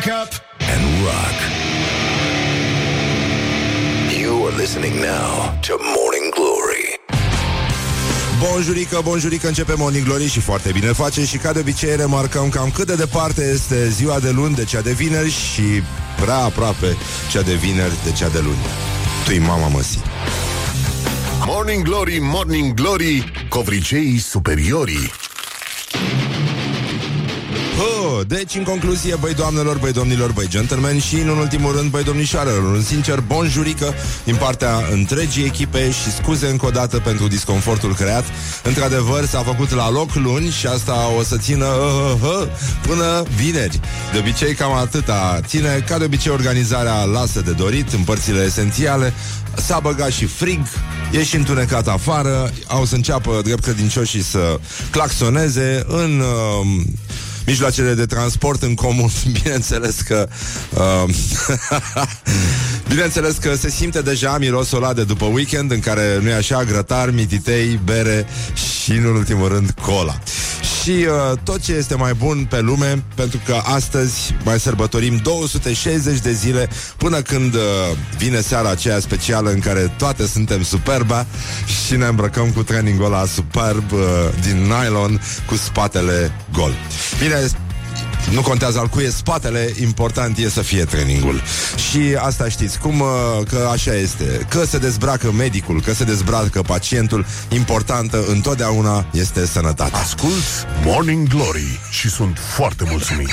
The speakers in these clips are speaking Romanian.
Wake up and rock. You are listening now to Morning Glory. Bonjurică, bonjurică, începe Morning Glory și foarte bine face și ca de obicei remarcăm cam cât de departe este ziua de luni de cea de vineri și prea aproape cea de vineri de cea de luni. Tu mama măsii. Morning Glory, Morning Glory, covriceii superiorii. Hă, deci, în concluzie, băi doamnelor, băi domnilor, băi gentlemen și, în ultimul rând, băi domnișoarelor, un sincer bonjurică din partea întregii echipe și scuze încă o dată pentru disconfortul creat. Într-adevăr, s-a făcut la loc luni și asta o să țină uh, uh, uh, până vineri. De obicei, cam atâta ține. Ca de obicei, organizarea lasă de dorit în părțile esențiale. S-a băgat și frig, e și întunecat afară, au să înceapă drept credincioșii să claxoneze în... Uh, mijloacele de transport în comun. Bineînțeles că uh, Bineînțeles că se simte deja mirosul ăla de după weekend în care nu e așa, grătar, mititei, bere și, în ultimul rând, cola. Și uh, tot ce este mai bun pe lume, pentru că astăzi mai sărbătorim 260 de zile până când uh, vine seara aceea specială în care toate suntem superba și ne îmbrăcăm cu trainingul ăla superb uh, din nylon cu spatele gol. Bine, nu contează al cui e spatele, important e să fie trainingul. Și asta știți, cum uh, că așa este. Că se dezbracă medicul, că se dezbracă pacientul, importantă întotdeauna este sănătatea. Ascult Morning Glory și sunt foarte mulțumit.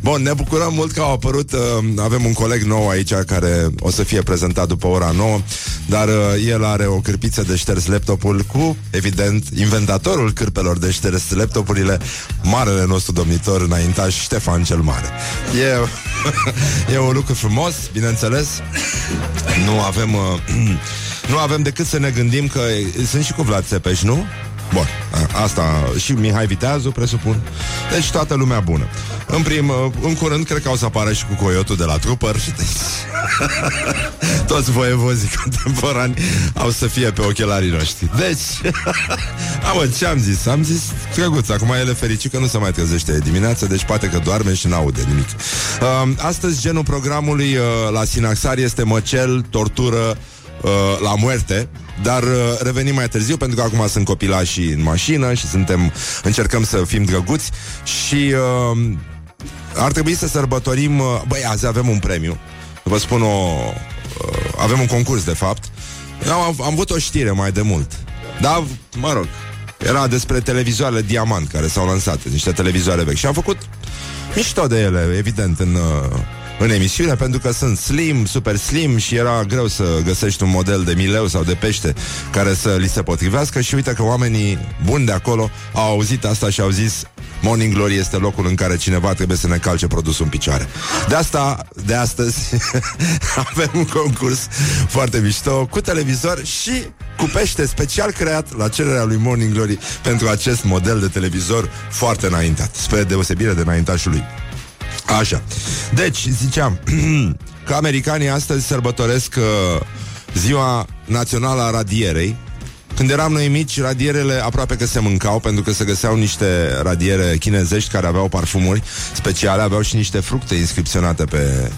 Bun, ne bucurăm mult că au apărut uh, Avem un coleg nou aici care o să fie prezentat după ora 9 Dar uh, el are o cârpiță de șters laptopul Cu, evident, inventatorul cârpelor de șters laptopurile Marele nostru domnitor înaintaș Ștefan cel Mare E, e un lucru frumos, bineînțeles Nu avem uh, Nu avem decât să ne gândim că Sunt și cu Vlad Țepeș, nu? Bun, a- asta și Mihai Viteazu, presupun. Deci toată lumea bună. În prim, în curând, cred că o să apară și cu coiotul de la Trooper și toți voievozii contemporani au să fie pe ochelarii noștri. Deci, am ce am zis? Am zis, drăguț, acum el e fericit că nu se mai trezește dimineața, deci poate că doarme și n-aude nimic. Uh, astăzi, genul programului uh, la Sinaxar este măcel, tortură, uh, la muerte, dar uh, revenim mai târziu pentru că acum sunt copilași în mașină și suntem încercăm să fim drăguți și uh, ar trebui să sărbătorim, uh, băi, azi avem un premiu. Vă spun o uh, avem un concurs de fapt. Am, am avut o știre mai de mult. Da, mă rog, era despre televizoarele Diamant care s-au lansat, niște televizoare vechi și am făcut mișto de ele, evident, în uh, în emisiune pentru că sunt slim, super slim și era greu să găsești un model de mileu sau de pește care să li se potrivească și uite că oamenii buni de acolo au auzit asta și au zis Morning Glory este locul în care cineva trebuie să ne calce produsul în picioare. De asta, de astăzi, avem un concurs foarte mișto cu televizor și cu pește special creat la cererea lui Morning Glory pentru acest model de televizor foarte înaintat, spre deosebire de înaintașul lui. Așa. Deci, ziceam că americanii astăzi sărbătoresc uh, ziua națională a radierei. Când eram noi mici, radierele aproape că se mâncau pentru că se găseau niște radiere chinezești care aveau parfumuri speciale, aveau și niște fructe inscripționate pe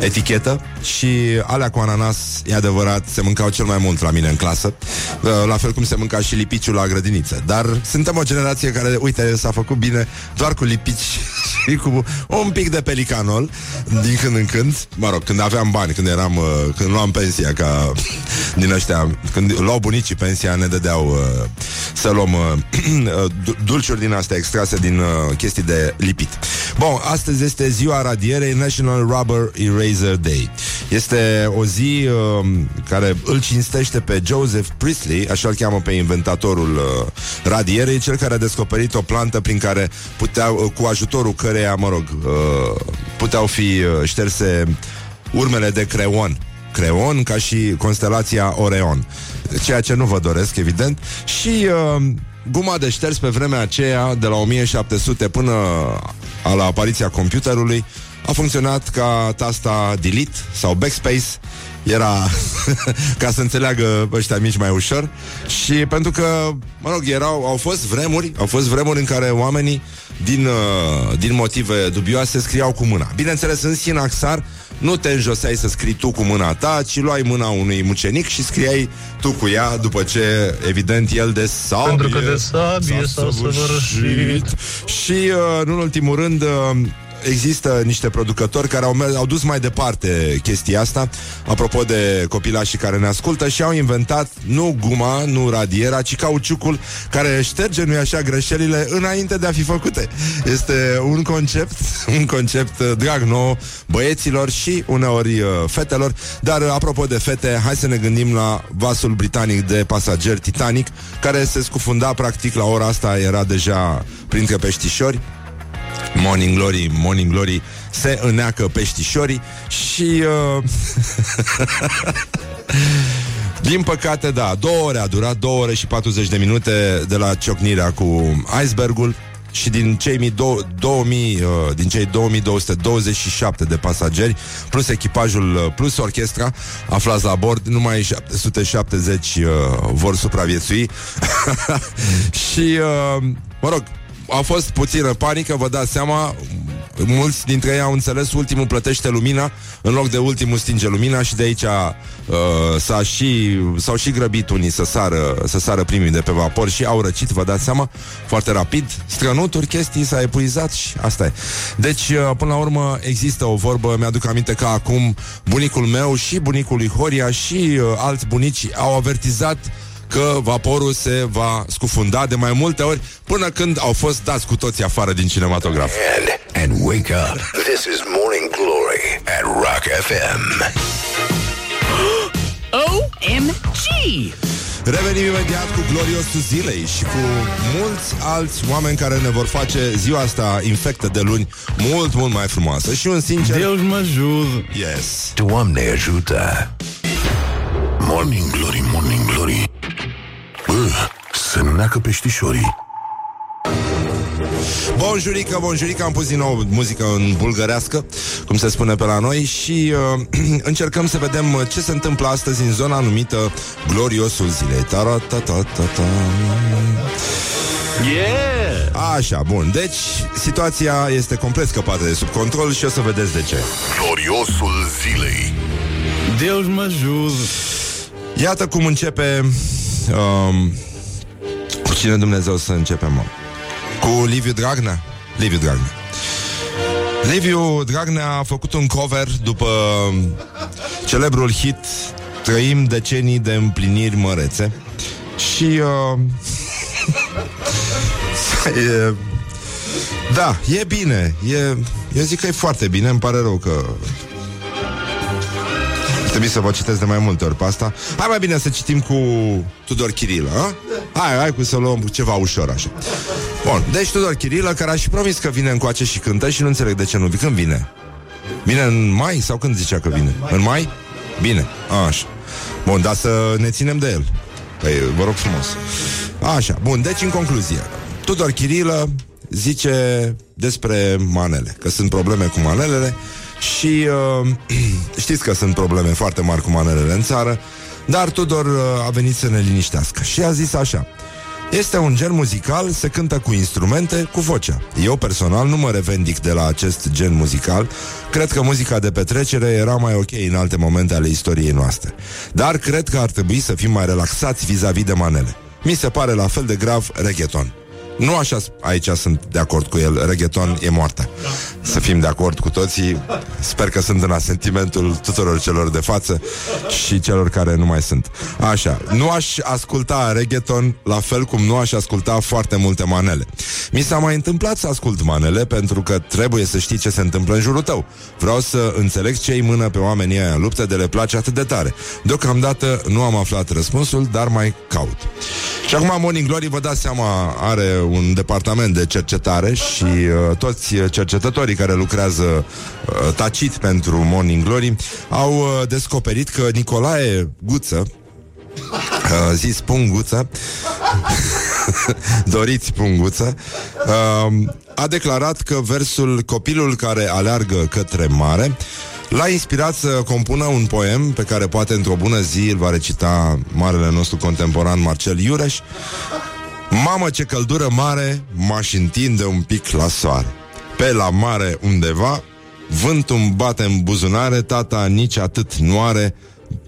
etichetă și alea cu ananas, e adevărat, se mâncau cel mai mult la mine în clasă, uh, la fel cum se mânca și lipiciul la grădiniță. Dar suntem o generație care, uite, s-a făcut bine doar cu lipici și cu un pic de pelicanol din când în când. Mă rog, când aveam bani, când eram, uh, când luam pensia ca din ăștia, când luau bunicii pensia, ne dădeau uh, să luăm uh, dulciuri din astea extrase din uh, chestii de lipit. Bun, astăzi este ziua radierei National Rubber Eraser Day. Este o zi uh, care îl cinstește pe Joseph Priestley, așa îl cheamă pe inventatorul uh, radierei, cel care a descoperit o plantă prin care puteau, uh, cu ajutorul căreia, mă rog, uh, puteau fi uh, șterse urmele de creon creon ca și constelația Oreon. Ceea ce nu vă doresc, evident. Și uh, guma de șters pe vremea aceea, de la 1700 până a la apariția computerului a funcționat ca tasta delete sau backspace era ca să înțeleagă ăștia mici mai ușor și pentru că, mă rog, erau, au fost vremuri, au fost vremuri în care oamenii din, uh, din motive dubioase scriau cu mâna. Bineînțeles, în sinaxar nu te înjoseai să scrii tu cu mâna ta, ci luai mâna unui mucenic și scriai tu cu ea după ce, evident, el de sabie Pentru că de sabie s-a săvârșit. Și, uh, nu în ultimul rând, uh, există niște producători care au, au dus mai departe chestia asta, apropo de copilașii care ne ascultă și au inventat nu guma, nu radiera, ci cauciucul care șterge, nu așa, greșelile înainte de a fi făcute. Este un concept, un concept uh, drag nou băieților și uneori uh, fetelor, dar uh, apropo de fete, hai să ne gândim la vasul britanic de pasageri Titanic, care se scufunda practic la ora asta, era deja printre peștișori Morning Glory, Morning Glory Se îneacă peștișorii Și uh, Din păcate, da, două ore a durat Două ore și 40 de minute De la ciocnirea cu icebergul și din cei, mi, do, 2000, uh, din cei 2227 de pasageri, plus echipajul, uh, plus orchestra, aflați la bord, numai 770 uh, vor supraviețui. și, uh, mă rog, a fost puțină panică, vă dați seama, mulți dintre ei au înțeles ultimul plătește lumina, în loc de ultimul stinge lumina și de aici uh, s-a și, s-au și grăbit unii să sară, să sară primii de pe vapor și au răcit, vă dați seama, foarte rapid, strănuturi, chestii, s-a epuizat și asta e. Deci, uh, până la urmă, există o vorbă, mi-aduc aminte că acum bunicul meu și bunicul lui Horia și uh, alți bunici au avertizat că vaporul se va scufunda de mai multe ori până când au fost dați cu toții afară din cinematograf. And, and wake up. This is Morning Glory at Rock FM. OMG! Revenim imediat cu gloriosul zilei și cu mulți alți oameni care ne vor face ziua asta infectă de luni mult, mult mai frumoasă. Și un sincer... Deus mă ajută! Yes. Doamne ajută! Morning Glory, Morning Glory Bă, se neacă peștișorii Bonjurică, bonjurică, am pus din nou muzică în bulgărească, cum se spune pe la noi și uh, încercăm să vedem ce se întâmplă astăzi în zona numită Gloriosul Zilei. Ta-ra-ta-ta-ta-ta. Yeah! Așa, bun. Deci, situația este complet scăpată de sub control și o să vedeți de ce. Gloriosul zilei Deus mă ajută! Iată cum începe... Um, cu cine Dumnezeu să începem, mă? Cu Liviu Dragnea? Liviu Dragnea. Liviu Dragnea a făcut un cover după celebrul hit Trăim decenii de împliniri mărețe și uh, e, da, e bine e, eu zic că e foarte bine îmi pare rău că Trebuie să vă citesc de mai multe ori pe asta Hai mai bine să citim cu Tudor Chirilă a? Hai, hai cu să luăm ceva ușor așa Bun, deci Tudor Chirilă Care a și promis că vine încoace și cântă Și nu înțeleg de ce nu Când vine? Vine în mai sau când zicea că vine? În mai? Bine, așa Bun, dar să ne ținem de el Păi, vă rog frumos Așa, bun, deci în concluzie Tudor Chirilă zice despre manele Că sunt probleme cu manelele și uh, știți că sunt probleme foarte mari cu manelele în țară, dar Tudor uh, a venit să ne liniștească și a zis așa. Este un gen muzical, se cântă cu instrumente, cu vocea. Eu personal nu mă revendic de la acest gen muzical. Cred că muzica de petrecere era mai ok în alte momente ale istoriei noastre. Dar cred că ar trebui să fim mai relaxați vis-a-vis de manele. Mi se pare la fel de grav reggaeton. Nu așa, aici sunt de acord cu el. Reggaeton e moartă Să fim de acord cu toții. Sper că sunt în asentimentul tuturor celor de față Și celor care nu mai sunt. Așa, nu aș asculta reggaeton La fel cum nu aș asculta foarte multe manele. Mi s-a mai întâmplat să ascult manele Pentru că trebuie să știi ce se întâmplă în jurul tău. Vreau să înțeleg ce-i mână pe oamenii aia în luptă De le place atât de tare. Deocamdată nu am aflat răspunsul Dar mai caut. Și acum Morning Glory, vă dați seama, are un departament de cercetare și uh, toți cercetătorii care lucrează uh, tacit pentru Morning Glory au uh, descoperit că Nicolae Guță, uh, zis Punguță, doriți Punguță, uh, a declarat că versul Copilul care aleargă către mare L-a inspirat să compună un poem pe care poate într-o bună zi îl va recita marele nostru contemporan Marcel Iureș. Mamă ce căldură mare, m-aș întinde un pic la soare. Pe la mare undeva, vântul îmi bate în buzunare, tata nici atât nu are,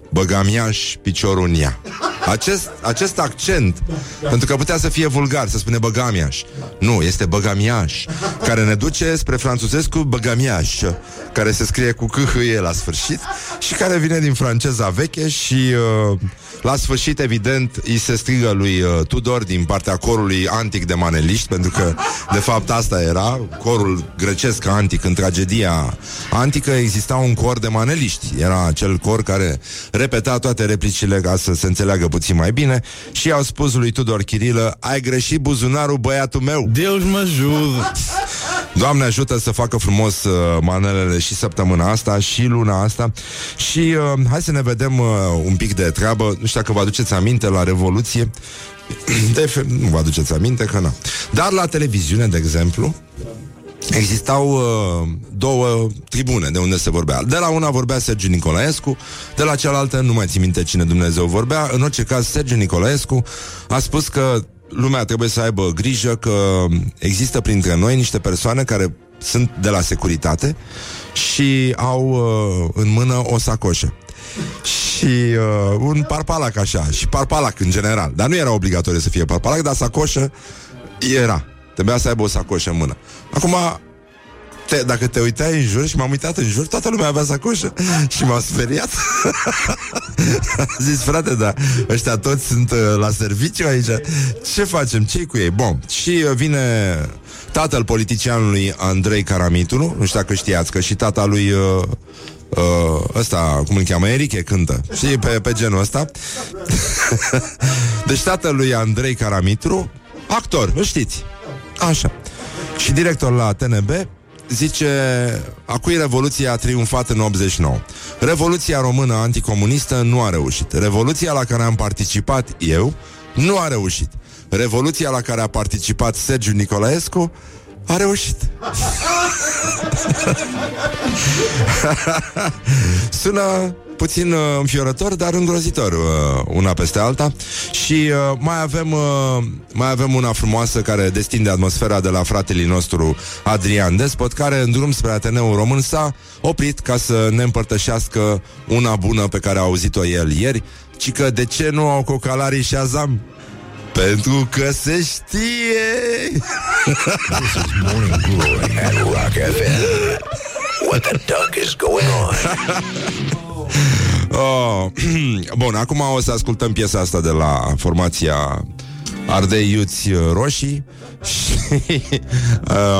băgamiaș piciorul în ea. Acest, acest accent, pentru că putea să fie vulgar, să spune băgamiaș. Nu, este băgamiaș, care ne duce spre franțuzescu băgamiaș, care se scrie cu câhâie la sfârșit și care vine din franceza veche și uh, la sfârșit, evident, îi se strigă lui uh, Tudor din partea corului antic de maneliști, pentru că, de fapt, asta era, corul grecesc antic. În tragedia antică exista un cor de maneliști. Era acel cor care repeta toate replicile ca să se înțeleagă puțin mai bine și au spus lui Tudor Chirilă, ai greșit buzunarul băiatul meu. Deus mă ajută! Doamne ajută să facă frumos uh, manelele și săptămâna asta și luna asta și uh, hai să ne vedem uh, un pic de treabă. Nu știu dacă vă aduceți aminte la Revoluție. De fe- nu vă aduceți aminte că nu. Dar la televiziune, de exemplu, Existau uh, două tribune de unde se vorbea. De la una vorbea Sergiu Nicolaescu, de la cealaltă nu mai țin minte cine Dumnezeu vorbea. În orice caz, Sergiu Nicolaescu a spus că lumea trebuie să aibă grijă că există printre noi niște persoane care sunt de la securitate și au uh, în mână o sacoșă și uh, un parpalac așa, și parpalac în general. Dar nu era obligatoriu să fie parpalac, dar sacoșă era. Trebuia să aibă o sacoșă în mână. Acum, te, dacă te uitai în jur și m-am uitat în jur, toată lumea avea sacoșă și m-am speriat. Zis, frate, da, ăștia toți sunt uh, la serviciu aici. Ce facem? ce cu ei? Bun, și uh, vine tatăl politicianului Andrei Caramitulu, nu știu dacă știați că și tata lui uh, uh, ăsta, cum îl cheamă, Eric, cântă. Și pe, pe genul ăsta. deci tatăl lui Andrei Caramitru, actor, îl știți. Așa. Și director la TNB, zice a cui Revoluția a triumfat în 89. Revoluția română anticomunistă nu a reușit. Revoluția la care am participat eu nu a reușit. Revoluția la care a participat Sergiu Nicolaescu a reușit. Sună puțin uh, înfiorător, dar îngrozitor uh, una peste alta. Și uh, mai avem uh, mai avem una frumoasă care destinde atmosfera de la fratele nostru Adrian Despot, care în drum spre Ateneul Român s-a oprit ca să ne împărtășească una bună pe care a auzit-o el ieri, ci că de ce nu au cocalarii și azam? Pentru că se știe This is Morning Glory at Rock FM. What the duck is going on? oh, Bun, acum o să ascultăm piesa asta de la formația Ardei Iuți Roșii și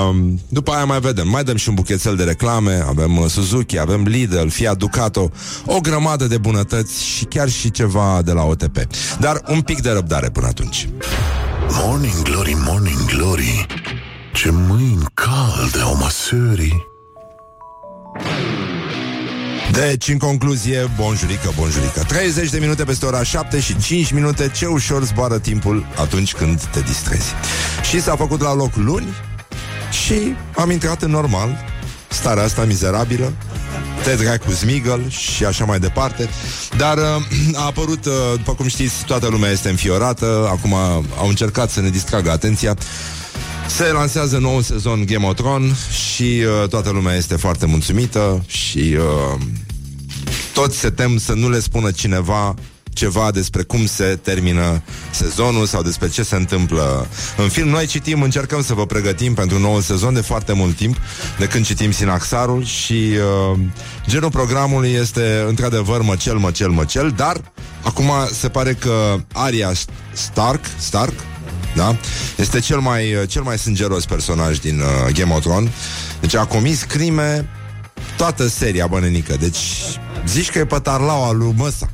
um, după aia mai vedem, mai dăm și un buchețel de reclame, avem uh, Suzuki, avem Lidl, Fiat Ducato, o grămadă de bunătăți și chiar și ceva de la OTP. Dar un pic de răbdare până atunci. Morning Glory, Morning Glory. Ce mâini calde au măsării. Deci, în concluzie, bonjurică, bonjurică. 30 de minute peste ora 7 și 5 minute. Ce ușor zboară timpul atunci când te distrezi. Și s-a făcut la loc luni Și am intrat în normal. Starea asta mizerabilă. Te dracu Smigel și așa mai departe. Dar uh, a apărut, uh, după cum știți, toată lumea este înfiorată. Acum au încercat să ne distragă atenția. Se lansează nou sezon Game of Thrones și uh, toată lumea este foarte mulțumită și uh, toți se tem să nu le spună cineva ceva despre cum se termină sezonul sau despre ce se întâmplă în film. Noi citim, încercăm să vă pregătim pentru noul sezon de foarte mult timp, de când citim Sinaxarul și uh, genul programului este într-adevăr măcel, măcel, măcel, dar acum se pare că Arya Stark, Stark, da? Este cel mai, cel mai sângeros personaj din uh, Game of Thrones. Deci a comis crime toată seria bănenică. Deci zici că e pătarlaua lui Măsa.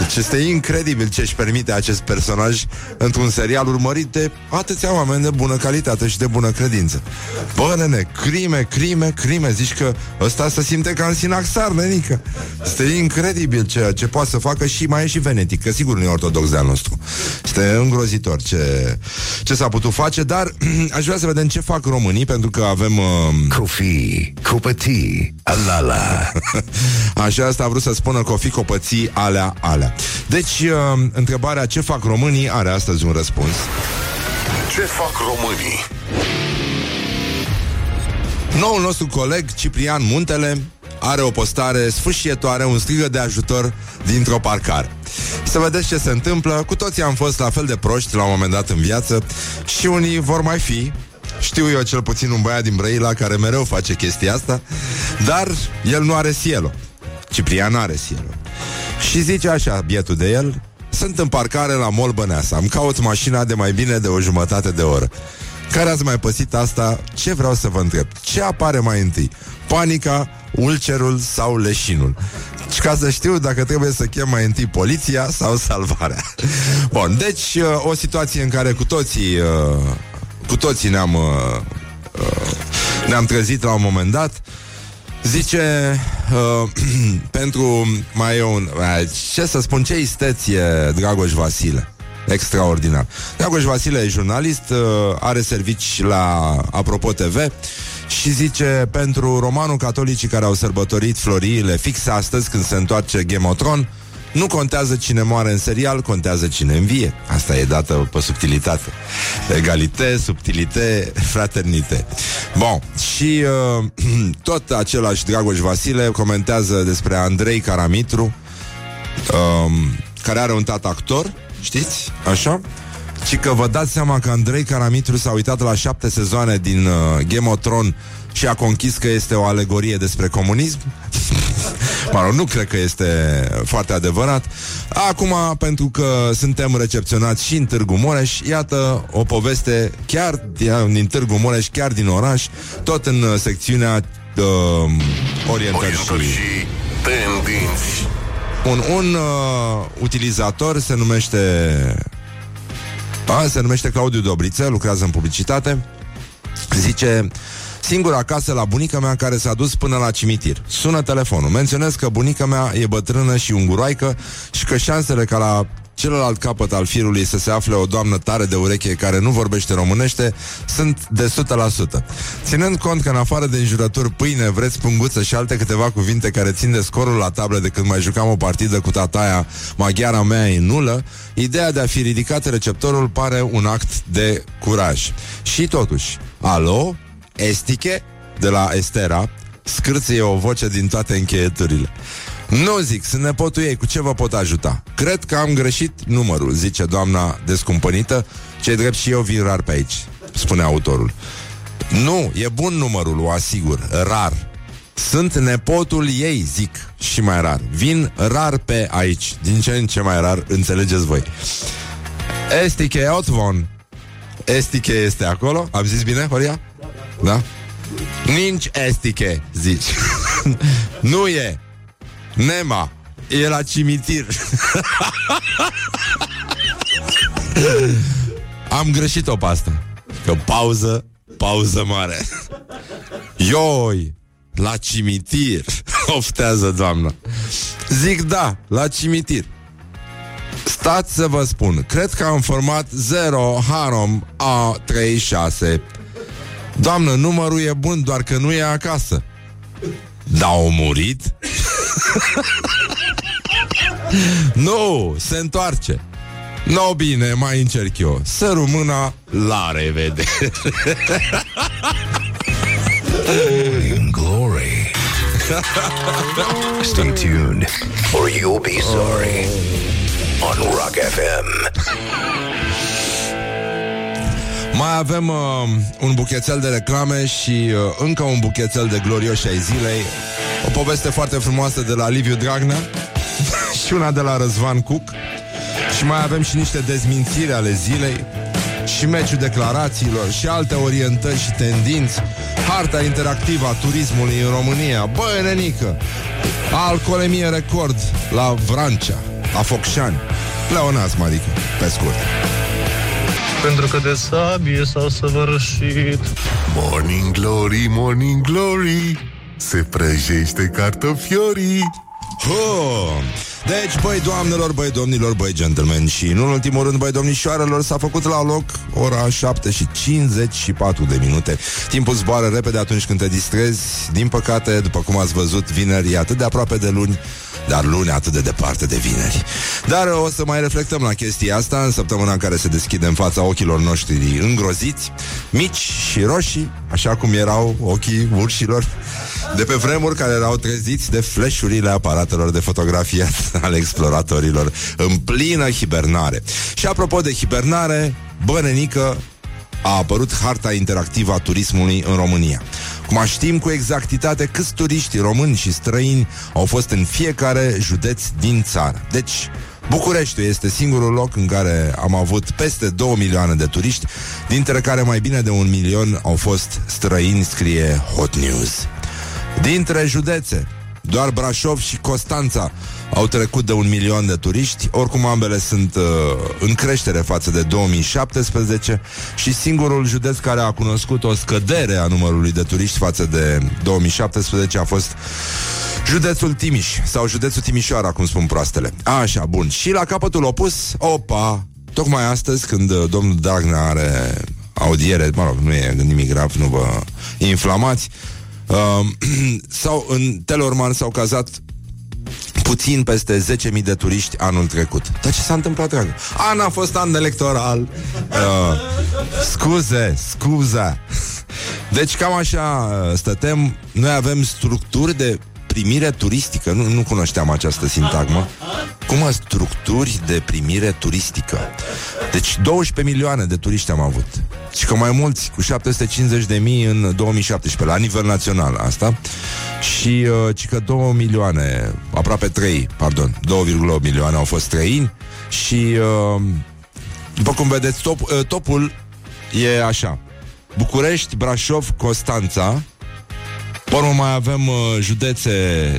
Deci este incredibil ce își permite acest personaj într-un serial urmărit de atâția oameni de bună calitate și de bună credință. Bă, nene, crime, crime, crime. Zici că ăsta se simte ca în sinaxar, nenică. Este incredibil ce, ce poate să facă și mai e și venetic, că sigur nu e ortodox de al nostru. Este îngrozitor ce, ce s-a putut face, dar aș vrea să vedem ce fac românii, pentru că avem... Uh... Coffee, copății, alala. Așa asta a vrut să spună cofi, copății, alea, alea. Deci, uh, întrebarea ce fac românii are astăzi un răspuns. Ce fac românii? Noul nostru coleg, Ciprian Muntele, are o postare sfâșietoare, un strigă de ajutor dintr-o parcare. Să vedeți ce se întâmplă. Cu toții am fost la fel de proști la un moment dat în viață și unii vor mai fi. Știu eu cel puțin un băiat din Brăila care mereu face chestia asta, dar el nu are sielo. Ciprian are sielo. Și zice așa, bietul de el, sunt în parcare la Mol Băneasa. Îmi caut mașina de mai bine de o jumătate de oră. Care ați mai păsit asta? Ce vreau să vă întreb? Ce apare mai întâi? Panica, ulcerul sau leșinul? Și ca să știu dacă trebuie să chem mai întâi poliția sau salvarea. Bun, deci uh, o situație în care cu toții uh, cu toții ne-am uh, ne-am trezit la un moment dat Zice uh, Pentru mai e un Ce să spun, ce isteție Dragoș Vasile? Extraordinar. Dragoș Vasile e jurnalist uh, Are servici la Apropo TV și zice, pentru romanul catolicii care au sărbătorit floriile fix astăzi când se întoarce Game of Thrones, nu contează cine moare în serial, contează cine învie. Asta e dată pe subtilitate. Egalite, subtilite, fraternite. Bun, și uh, tot același Dragoș Vasile comentează despre Andrei Caramitru, uh, care are un tat actor, știți? Așa? Și că vă dați seama că Andrei Caramitru s-a uitat la șapte sezoane din uh, Game of Thrones și a conchis că este o alegorie despre comunism? mă rog, nu cred că este foarte adevărat. Acum, pentru că suntem recepționați și în Târgu Mureș, iată o poveste chiar din Târgu Mureș, chiar din oraș, tot în uh, secțiunea uh, orientări și... tendinți. Un, un uh, utilizator se numește a, se numește Claudiu Dobriță, lucrează în publicitate. Zice, singura casă la bunica mea care s-a dus până la cimitir. Sună telefonul. Menționez că bunica mea e bătrână și unguroaică și că șansele ca la celălalt capăt al firului să se afle o doamnă tare de ureche care nu vorbește românește sunt de 100%. Ținând cont că în afară de înjurături, pâine, vreți punguță și alte câteva cuvinte care țin de scorul la tablă de când mai jucam o partidă cu tataia, maghiara mea e nulă, ideea de a fi ridicat receptorul pare un act de curaj. Și totuși, alo, estiche, de la Estera, scârție o voce din toate încheieturile. Nu zic, sunt nepotul ei, cu ce vă pot ajuta? Cred că am greșit numărul, zice doamna descumpănită, ce drept și eu vin rar pe aici, spune autorul. Nu, e bun numărul, o asigur, rar. Sunt nepotul ei, zic, și mai rar. Vin rar pe aici, din ce în ce mai rar, înțelegeți voi. Estike Otvon. Estike este acolo, am zis bine, Horia? Da? Nici Estike, zici. nu e. Nema, e la cimitir. Am greșit-o pe asta. Că pauză, pauză mare. Ioi, la cimitir, oftează doamna. Zic da, la cimitir. Stați să vă spun, cred că am format 0 Harom A36. Doamnă, numărul e bun, doar că nu e acasă. Da, au murit? nu, se întoarce. No, bine, mai încerc eu. Să rămână la revedere. In glory. Stay tuned or you'll be sorry on Rock FM. Mai avem uh, un buchețel de reclame și uh, încă un buchețel de glorioși ai zilei. O poveste foarte frumoasă de la Liviu Dragnea și una de la Răzvan Cuc. Și mai avem și niște dezmințiri ale zilei și meciul declarațiilor și alte orientări și tendinți, harta interactivă a turismului în România. Băi, nenică! Alcoolemie record la Vrancea, la Focșani. Leonasm, adică, pe scurt. Pentru că de sabie s-au săvârșit. Morning Glory, Morning Glory Se prăjește cartofiorii. Ho! Deci, băi doamnelor, băi domnilor, băi gentlemen Și în ultimul rând, băi domnișoarelor S-a făcut la loc ora 7 și 54 de minute. Timpul zboară repede atunci când te distrezi. Din păcate, după cum ați văzut, vineri e atât de aproape de luni dar luni atât de departe de vineri. Dar o să mai reflectăm la chestia asta în săptămâna în care se deschide în fața ochilor noștri îngroziți, mici și roșii, așa cum erau ochii urșilor de pe vremuri care erau treziți de flashurile aparatelor de fotografiat ale exploratorilor în plină hibernare. Și apropo de hibernare, bănenică a apărut harta interactivă a turismului în România. Cum știm cu exactitate câți turiști români și străini au fost în fiecare județ din țară. Deci, Bucureștiul este singurul loc în care am avut peste 2 milioane de turiști, dintre care mai bine de un milion au fost străini, scrie Hot News. Dintre județe, doar Brașov și Constanța au trecut de un milion de turiști, oricum ambele sunt uh, în creștere față de 2017 și singurul județ care a cunoscut o scădere a numărului de turiști față de 2017 a fost județul Timiș sau județul Timișoara, cum spun proastele. Așa, bun. Și la capătul opus, opa, tocmai astăzi când uh, domnul Dragnea are audiere, mă rog, nu e nimic grav, nu vă inflamați, uh, sau în Telorman s-au cazat puțin peste 10.000 de turiști anul trecut. Dar ce s-a întâmplat, dragă? An a fost an electoral. Uh, scuze, scuze. Deci cam așa uh, stătem. Noi avem structuri de primire turistică. Nu, nu cunoșteam această sintagmă. Cum structuri de primire turistică? Deci 12 milioane de turiști am avut. Și că mai mulți, cu 750 de mii în 2017, la nivel național asta. Și uh, ci că 2 milioane, aproape 3, pardon, 2,8 milioane au fost străini și uh, după cum vedeți, top, uh, topul e așa. București, Brașov, Constanța, Pormă mai avem uh, județe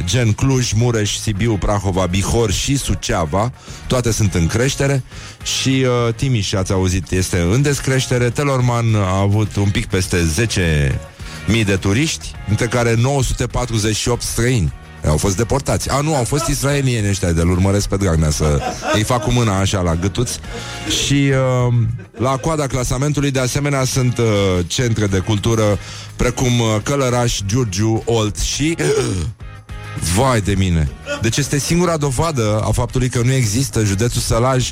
gen Cluj, Mureș, Sibiu, Prahova, Bihor și Suceava. Toate sunt în creștere. Și uh, Timiș, ați auzit, este în descreștere. Telorman a avut un pic peste 10 mii de turiști, dintre care 948 străini. Au fost deportați. A, nu, au fost israelieni ăștia de-l urmăresc pe Dragnea să îi fac cu mâna așa la gâtuț. Și uh, la coada clasamentului, de asemenea, sunt uh, centre de cultură precum uh, Călăraș, Giurgiu, Olt și... Uh, vai de mine! Deci este singura dovadă a faptului că nu există județul Sălaj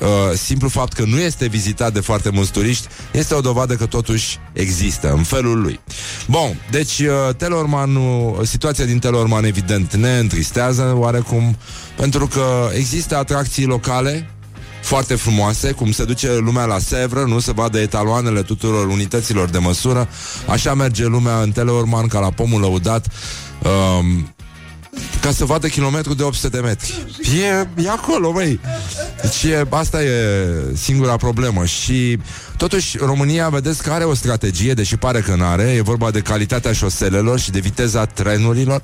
uh, simplu fapt că nu este vizitat de foarte mulți turiști este o dovadă că totuși există în felul lui. Bun, deci uh, Telorman, situația din Telorman evident ne întristează oarecum pentru că există atracții locale foarte frumoase, cum se duce lumea la Sevră, nu se vadă etaloanele tuturor unităților de măsură. Așa merge lumea în Teleorman ca la pomul lăudat. Um, ca să vadă kilometru de 800 de metri. E, e acolo, băi. Deci e, asta e singura problemă. Și totuși România, vedeți că are o strategie, deși pare că nu are. E vorba de calitatea șoselelor și de viteza trenurilor.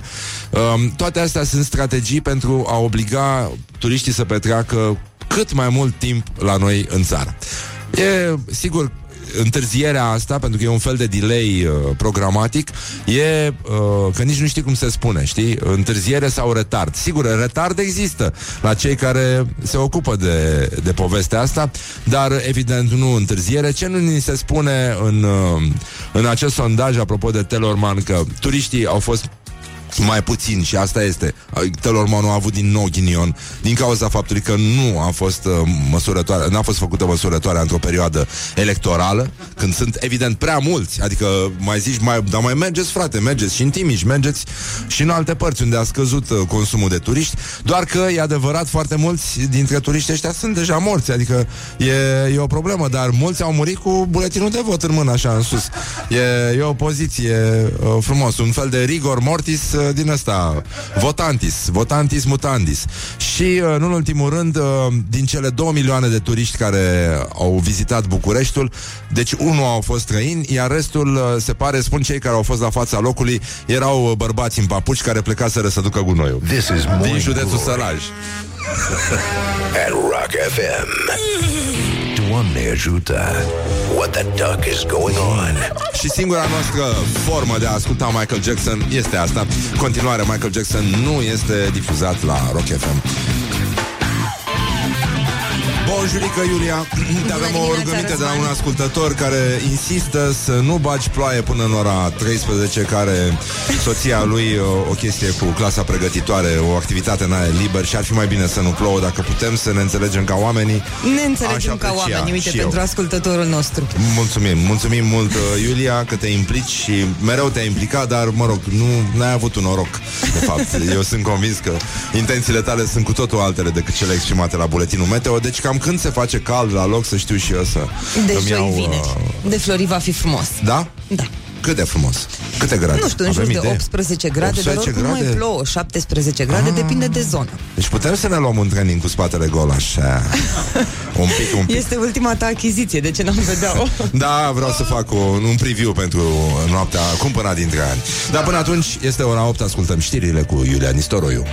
Um, toate astea sunt strategii pentru a obliga turiștii să petreacă cât mai mult timp la noi în țară. E, sigur, întârzierea asta, pentru că e un fel de delay uh, programatic, e uh, că nici nu știi cum se spune, știi? Întârziere sau retard. Sigur, retard există la cei care se ocupă de, de povestea asta, dar evident nu întârziere. Ce nu ni se spune în, uh, în acest sondaj, apropo de Telorman, că turiștii au fost mai puțin și asta este. Telorman a avut din nou ghinion din cauza faptului că nu a fost uh, măsurătoare, n-a fost făcută măsurătoarea într-o perioadă electorală, când sunt evident prea mulți, adică mai zici, mai, dar mai mergeți frate, mergeți și în Timiș, mergeți și în alte părți unde a scăzut uh, consumul de turiști, doar că e adevărat foarte mulți dintre turiști ăștia sunt deja morți, adică e, e o problemă, dar mulți au murit cu buletinul de vot în mână așa în sus. E, e o poziție uh, frumos, un fel de rigor mortis uh, din ăsta, votantis, votantis mutandis. Și, uh, în ultimul rând, uh, din cele 2 milioane de turiști care au vizitat Bucureștiul, deci unul au fost străini, iar restul, uh, se pare, spun cei care au fost la fața locului, erau bărbați în papuci care plecaseră să ducă gunoiul. This is din județul Sălaj. At Rock FM. Doamne ajută What the duck is going on Și singura noastră formă de a asculta Michael Jackson este asta. Continuare, Michael Jackson nu este difuzat la Rock FM. Bonjurică, Iulia Te avem o rugăminte de la un ascultător Care insistă să nu bagi ploaie Până în ora 13 Care soția lui o, o chestie cu clasa pregătitoare O activitate în aer liber Și ar fi mai bine să nu plouă Dacă putem să ne înțelegem ca oamenii Ne înțelegem aș ca aprecia oameni, uite, și pentru eu. ascultătorul nostru. Mulțumim, mulțumim mult, uh, Iulia, că te implici și mereu te-ai implicat, dar, mă rog, nu ai avut un noroc, de fapt. Eu sunt convins că intențiile tale sunt cu totul altele decât cele exprimate la buletinul meteo, deci cam când se face cald la loc, să știu și eu să De îmi joi iau... vineri. uh, De flori va fi frumos. Da? Da. Cât de frumos? Câte grade? Nu știu, în jur Avem de idee? 18 grade, dar 18 oricum mai grade? plouă, 17 grade, Ah. depinde de zonă. Deci putem să ne luăm un training cu spatele gol, așa. un pic, un pic. Este ultima ta achiziție, de ce n-am vedea-o? Da, vreau să fac o, un preview pentru noaptea cumpărat dintre ani. Dar până atunci este ora 8, ascultăm știrile cu Iulia Nistoroiu.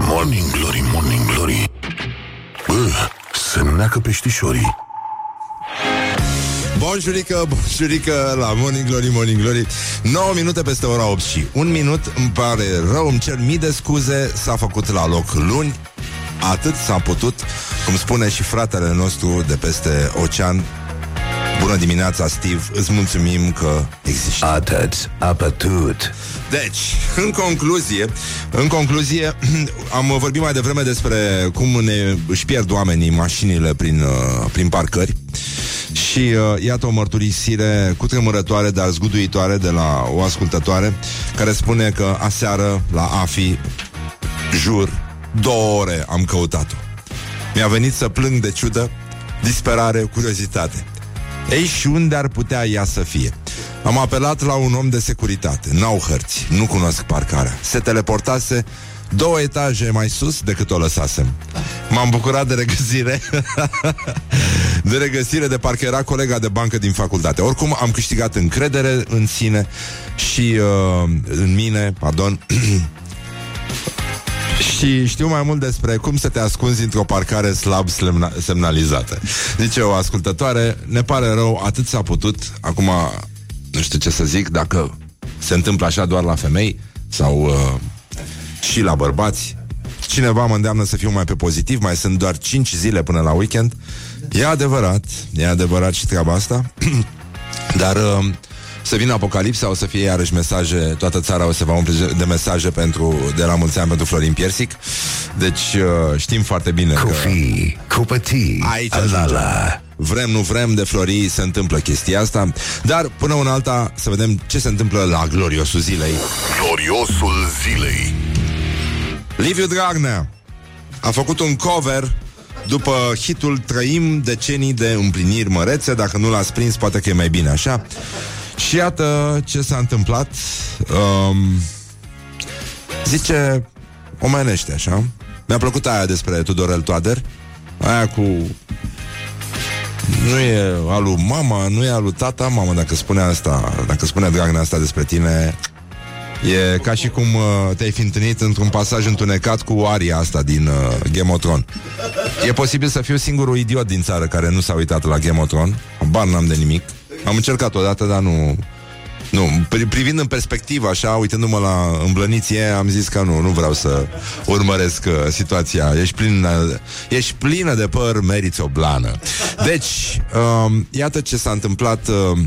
Morning Glory, Morning Glory Bă, se neacă peștișorii. Bonjurică, bonjurică la Morning Glory, Morning Glory. 9 minute peste ora 8 și un minut. Îmi pare rău, îmi cer mii de scuze. S-a făcut la loc luni. Atât s-a putut Cum spune și fratele nostru de peste ocean Bună dimineața, Steve Îți mulțumim că există Atât a pătut Deci, în concluzie, în concluzie, am vorbit mai devreme despre cum ne își pierd oamenii mașinile prin, uh, prin parcări și uh, iată o mărturisire cu tremurătoare, dar zguduitoare de la o ascultătoare care spune că aseară la AFI, jur, două ore am căutat-o. Mi-a venit să plâng de ciudă, disperare, curiozitate. Ei, și unde ar putea ea să fie? Am apelat la un om de securitate. N-au hărți, nu cunosc parcarea. Se teleportase două etaje mai sus decât o lăsasem. M-am bucurat de regăsire De regăsire de parcă era colega de bancă din facultate Oricum am câștigat încredere în sine Și uh, în mine, pardon Și știu mai mult despre cum să te ascunzi într-o parcare slab semna- semnalizată. Zice o ascultătoare, ne pare rău, atât s-a putut. Acum, nu știu ce să zic, dacă se întâmplă așa doar la femei sau uh, și la bărbați. Cineva mă îndeamnă să fiu mai pe pozitiv, mai sunt doar 5 zile până la weekend. E adevărat, e adevărat și treaba asta. Dar uh, să vină apocalipsa, o să fie iarăși mesaje, toată țara o să va umple de mesaje pentru, de la mulți ani pentru Florin Piersic. Deci uh, știm foarte bine că Coffee, cupătii, Aici alala vrem, nu vrem, de Flori se întâmplă chestia asta. Dar până una alta să vedem ce se întâmplă la gloriosul zilei. Gloriosul zilei Liviu Dragnea a făcut un cover după hitul Trăim decenii de împliniri mărețe Dacă nu l-ați prins, poate că e mai bine așa Și iată ce s-a întâmplat um, Zice omenește așa Mi-a plăcut aia despre Tudorel Toader Aia cu nu e alu mama, nu e alu tata Mamă, dacă spune asta Dacă spune Dragnea asta despre tine E ca și cum uh, te-ai fi întâlnit într-un pasaj întunecat cu aria asta din uh, Game of Thrones. E posibil să fiu singurul idiot din țară care nu s-a uitat la Game of Thrones. Bar n-am de nimic. Am încercat odată, dar nu... Nu, pri- privind în perspectivă așa, uitându-mă la îmblăniție, am zis că nu, nu vreau să urmăresc uh, situația. Ești plină, ești plină de păr, meriți o blană. Deci, um, iată ce s-a întâmplat... Uh,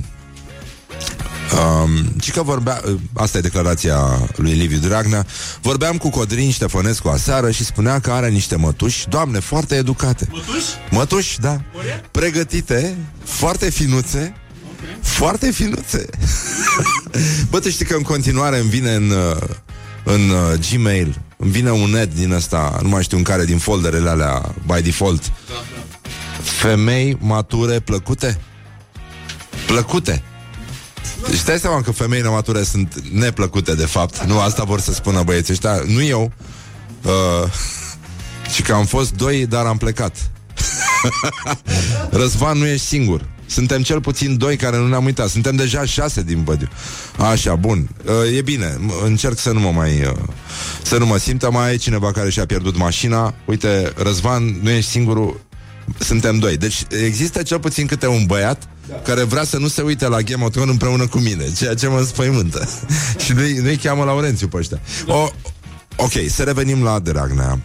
Um, și că vorbea, asta e declarația lui Liviu Dragnea, vorbeam cu Codrin Ștefănescu aseară și spunea că are niște mătuși, doamne, foarte educate. Mătuși? Mătuși, da. Pregătite, foarte finuțe, foarte finuțe. Bă, tu știi că în continuare îmi vine în, uh, în uh, Gmail, îmi vine un net din ăsta, nu mai știu în care, din folderele alea, by default. Femei mature plăcute? Plăcute. Deci dai seama că femeile mature sunt neplăcute de fapt Nu asta vor să spună băieții ăștia Nu eu uh, Și că am fost doi, dar am plecat Răzvan, nu ești singur Suntem cel puțin doi care nu ne-am uitat. Suntem deja șase din bădiu. Așa, bun, uh, e bine. M- Încerc să nu mă mai uh, Să nu mă simtă. Mai e cineva care și-a pierdut mașina. Uite, Răzvan, nu ești singurul. Suntem doi. Deci există cel puțin câte un băiat care vrea să nu se uite la Game of Thrones împreună cu mine, ceea ce mă spăimântă. și nu-i, nu-i cheamă Laurențiu pe ăștia. O, ok, să revenim la Dragnea.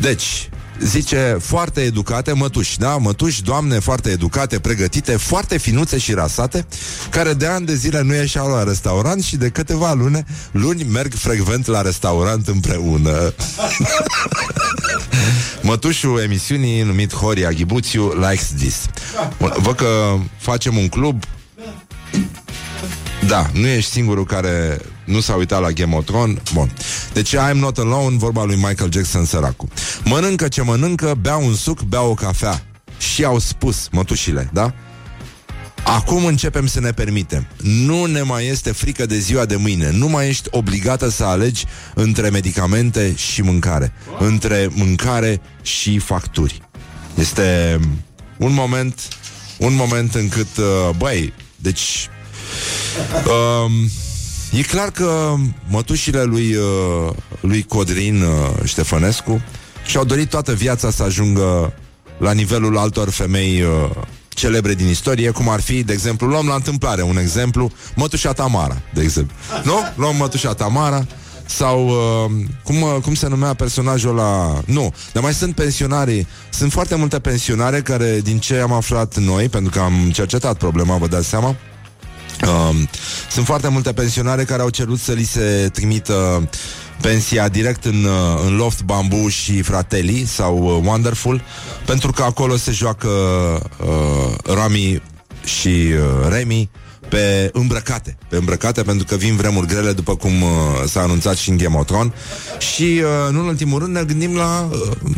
Deci, zice, foarte educate, mătuși, da? Mătuși, doamne foarte educate, pregătite, foarte finuțe și rasate, care de ani de zile nu ieșeau la restaurant și de câteva luni, luni merg frecvent la restaurant împreună. Mătușul emisiunii numit Horia Ghibuțiu likes this. Văd că facem un club da, nu ești singurul care nu s-a uitat la Game of Thrones. Bun. Deci I'm not alone, vorba lui Michael Jackson săracu. Mănâncă ce mănâncă, bea un suc, bea o cafea. Și au spus mătușile, da? Acum începem să ne permitem. Nu ne mai este frică de ziua de mâine. Nu mai ești obligată să alegi între medicamente și mâncare. Între mâncare și facturi. Este un moment, un moment încât, uh, băi, deci Um, e clar că mătușile lui, uh, lui Codrin uh, Ștefănescu și-au dorit toată viața să ajungă la nivelul altor femei uh, celebre din istorie, cum ar fi, de exemplu, luăm la întâmplare un exemplu, mătușa Tamara, de exemplu. Nu? Luăm mătușa Tamara, sau uh, cum, uh, cum se numea personajul la... Nu, dar mai sunt pensionari Sunt foarte multe pensionare care, din ce am aflat noi Pentru că am cercetat problema, vă dați seama Um, sunt foarte multe pensionare care au cerut să li se trimită pensia direct în, uh, în Loft Bamboo și Fratelli sau uh, Wonderful, pentru că acolo se joacă uh, Rami și uh, Remy pe îmbrăcate, pe îmbrăcate pentru că vin vremuri grele după cum uh, s-a anunțat și în Game of Thrones. Și uh, nu în ultimul rând ne gândim la uh,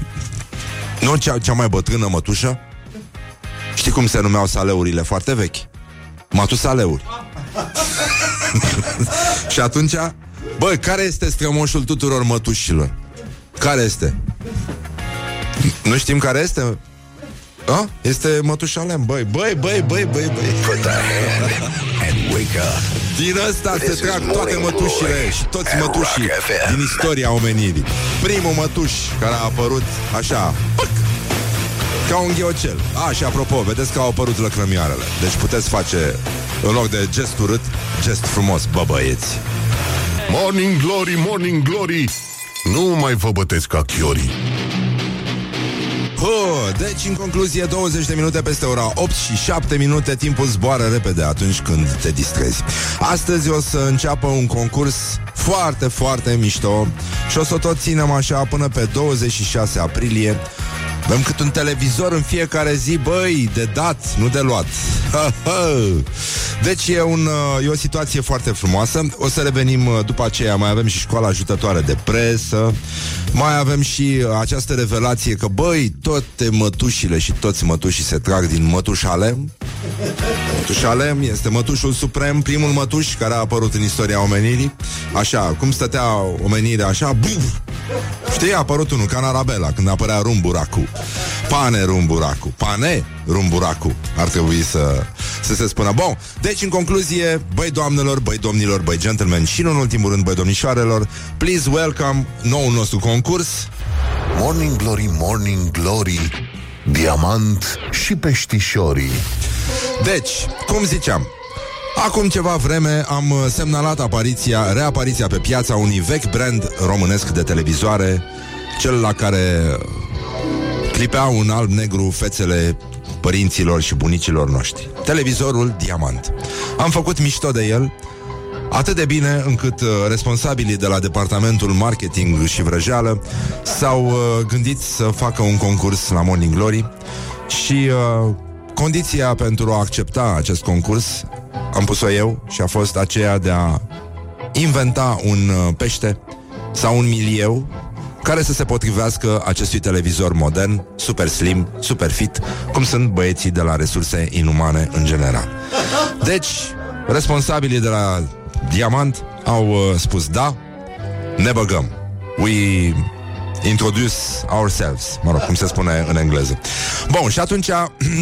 nu cea, cea mai bătrână mătușă. Știi cum se numeau saleurile foarte vechi? Matusaleuri. și atunci, bă, care este strămoșul tuturor mătușilor? Care este? Nu știm care este? A? Este mătușalem, băi, băi, băi, băi, băi, băi Put the hand and wake up. Din ăsta This se is trag toate Morning mătușile Glory și toți at mătușii Rock FM. din istoria omenirii. Primul mătuș care a apărut așa, păc, ca un gheocel. A, și apropo, vedeți că au apărut lăcrămioarele. Deci puteți face, în loc de gest urât, gest frumos, bă băieți. Morning Glory, Morning Glory Nu mai vă bătesc ca chiorii Huh, deci, în concluzie, 20 de minute peste ora 8 și 7 minute, timpul zboară repede atunci când te distrezi. Astăzi o să înceapă un concurs foarte, foarte mișto și o să tot ținem așa până pe 26 aprilie. Avem cât un televizor în fiecare zi, băi, de dat, nu de luat. Ha, ha. Deci e, un, uh, e o situație foarte frumoasă. O să revenim uh, după aceea, mai avem și școala ajutătoare de presă, mai avem și uh, această revelație că, băi, toate mătușile și toți mătușii se trag din mătușalem. Mătușalem este mătușul suprem, primul mătuș care a apărut în istoria omenirii. Așa, cum stătea omenirea așa, buf, Știi, a apărut unul ca în Arabela Când apărea Rumburacu. Pane Rumburacu Pane Rumburacu Ar trebui să, să se spună. Bun, deci în concluzie Băi doamnelor, băi domnilor, băi gentlemen Și nu în ultimul rând, băi domnișoarelor Please welcome noul nostru concurs Morning Glory, Morning Glory Diamant și peștișorii. Deci, cum ziceam Acum ceva vreme am uh, semnalat apariția, reapariția pe piața unui vechi brand românesc de televizoare, cel la care clipeau în alb-negru fețele părinților și bunicilor noștri. Televizorul Diamant. Am făcut mișto de el, Atât de bine încât uh, responsabilii de la departamentul marketing și vrăjeală s-au uh, gândit să facă un concurs la Morning Glory și uh, condiția pentru a accepta acest concurs am pus-o eu și a fost aceea de a inventa un uh, pește sau un milieu care să se potrivească acestui televizor modern, super slim, super fit, cum sunt băieții de la resurse inumane în general. Deci, responsabilii de la Diamant au uh, spus da, ne băgăm. We introduce ourselves, mă rog, cum se spune în engleză. Bun, și atunci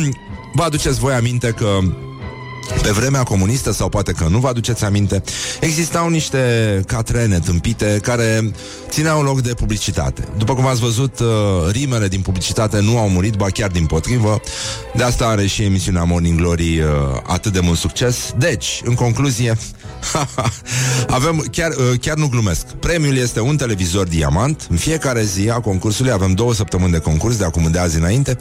vă aduceți voi aminte că Pe vremea comunistă, sau poate că nu vă aduceți aminte, existau niște catrene tâmpite care țineau loc de publicitate. După cum ați văzut, uh, rimele din publicitate nu au murit, ba chiar din potrivă. De asta are și emisiunea Morning Glory uh, atât de mult succes. Deci, în concluzie, avem, chiar, uh, chiar nu glumesc, premiul este un televizor diamant. În fiecare zi a concursului avem două săptămâni de concurs, de acum de azi înainte,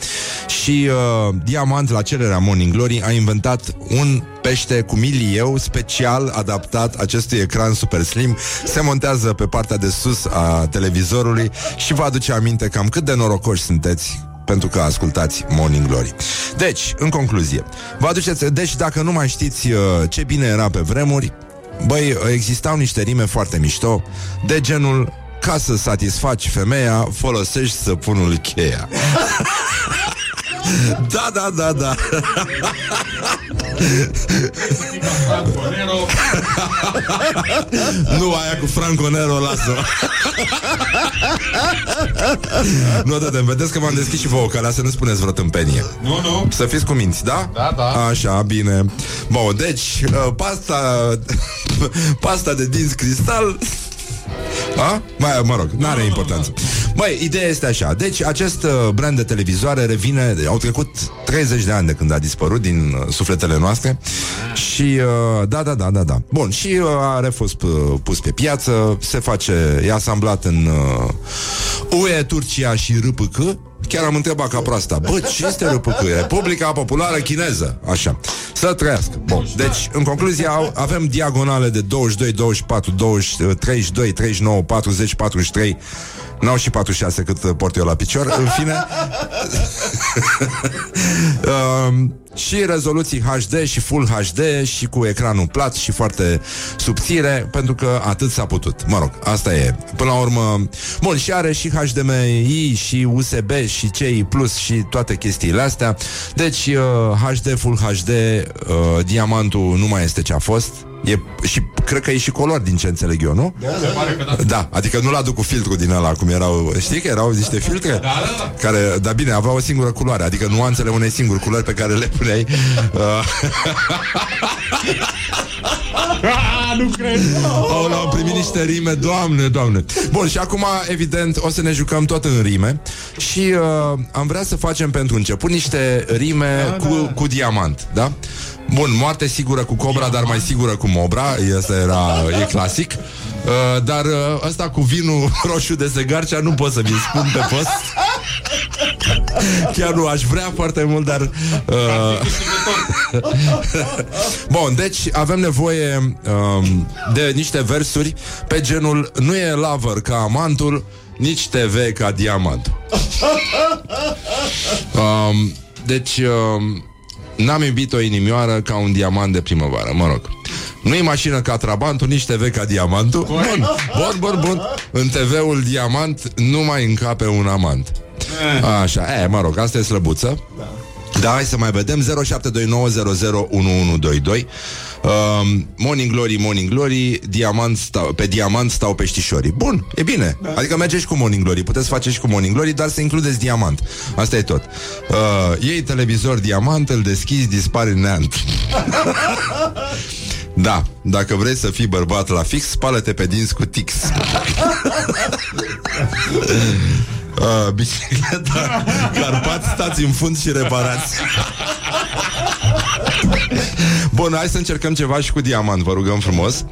și uh, Diamant, la cererea Morning Glory, a inventat un pește cu milieu special adaptat acestui ecran super slim. Se montează pe partea de sus a televizorului și vă aduce aminte cam cât de norocoși sunteți pentru că ascultați Morning Glory. Deci, în concluzie, vă aduceți, deci dacă nu mai știți uh, ce bine era pe vremuri, băi, existau niște rime foarte mișto, de genul ca să satisfaci femeia, folosești săpunul cheia. da, da, da, da. nu aia cu Franco Nero, lasă Nu, da, da, vedeți că v-am deschis și vouă calea să nu spuneți vreo tâmpenie Nu, nu. Să fiți cu minți, da? Da, da. Așa, bine Bun, deci, uh, pasta Pasta de dinți cristal a? Mai, mă rog, nu are importanță. Băi, ideea este așa. Deci, acest uh, brand de televizoare revine... Au trecut 30 de ani de când a dispărut din uh, sufletele noastre și... Uh, da, da, da, da, da. Bun, și uh, are fost uh, pus pe piață, se face... E asamblat în uh, UE, Turcia și RPC, Chiar am întrebat ca proasta Bă, ce este RPC? Republica Populară Chineză. Așa, să trăiască. Bun, deci, în concluzie au- Avem diagonale de 22, 24, 20, 32, 39, 40, 43 N-au și 46 cât uh, port eu la picior În fine. Um, Și rezoluții HD și Full HD Și cu ecranul plat și foarte subțire Pentru că atât s-a putut. Mă rog, asta e. Până la urmă Bun, și are și HDMI Și USB și CI Plus Și toate chestiile astea. Deci uh, HD, Full HD uh, Diamantul nu mai este ce a fost E, și cred că e și color din ce înțeleg eu, nu? Se pare că da. Da, adică nu-l aduc cu filtru din ăla Cum erau, știi că erau niște filtre Da, da, da. Care, dar bine, aveau o singură culoare Adică nuanțele unei singuri culori pe care le puneai uh, Ah, nu cred. Aoleu, am primit niște rime, doamne, doamne Bun, și acum, evident, o să ne jucăm tot în rime Și uh, am vrea să facem pentru început niște rime da, cu, da. cu diamant, da? Bun, moarte sigură cu cobra, dar mai sigură cu mobra Asta era, e clasic uh, Dar uh, ăsta cu vinul roșu de segarcea nu pot să vi spun pe post Chiar nu, aș vrea foarte mult, dar... Uh... Bun, deci avem nevoie um, de niște versuri pe genul Nu e lover ca amantul, nici TV ca diamantul. Um, deci, um, n-am iubit o inimioară ca un diamant de primăvară, mă rog. Nu-i mașină ca Trabantul, nici TV ca Diamantul. Bun, bun, bun, bun. În TV-ul Diamant nu mai încape un amant. Așa, e, mă rog, asta e slăbuță. Da. Da, hai să mai vedem. 0729001122 Um, morning Glory, Morning Glory. Diamant stau, Pe diamant stau peștișorii. Bun, e bine, da. adică mergeți cu Morning Glory. Puteți face și cu Morning Glory, dar să includeți diamant. Asta e tot. Uh, Ei televizor diamant, îl deschizi, dispare în neant. Da, dacă vrei să fii bărbat la fix Spală-te pe dinți cu tix uh, Bicicleta Carpat, stați în fund și reparați. Bun, hai să încercăm ceva și cu diamant Vă rugăm frumos.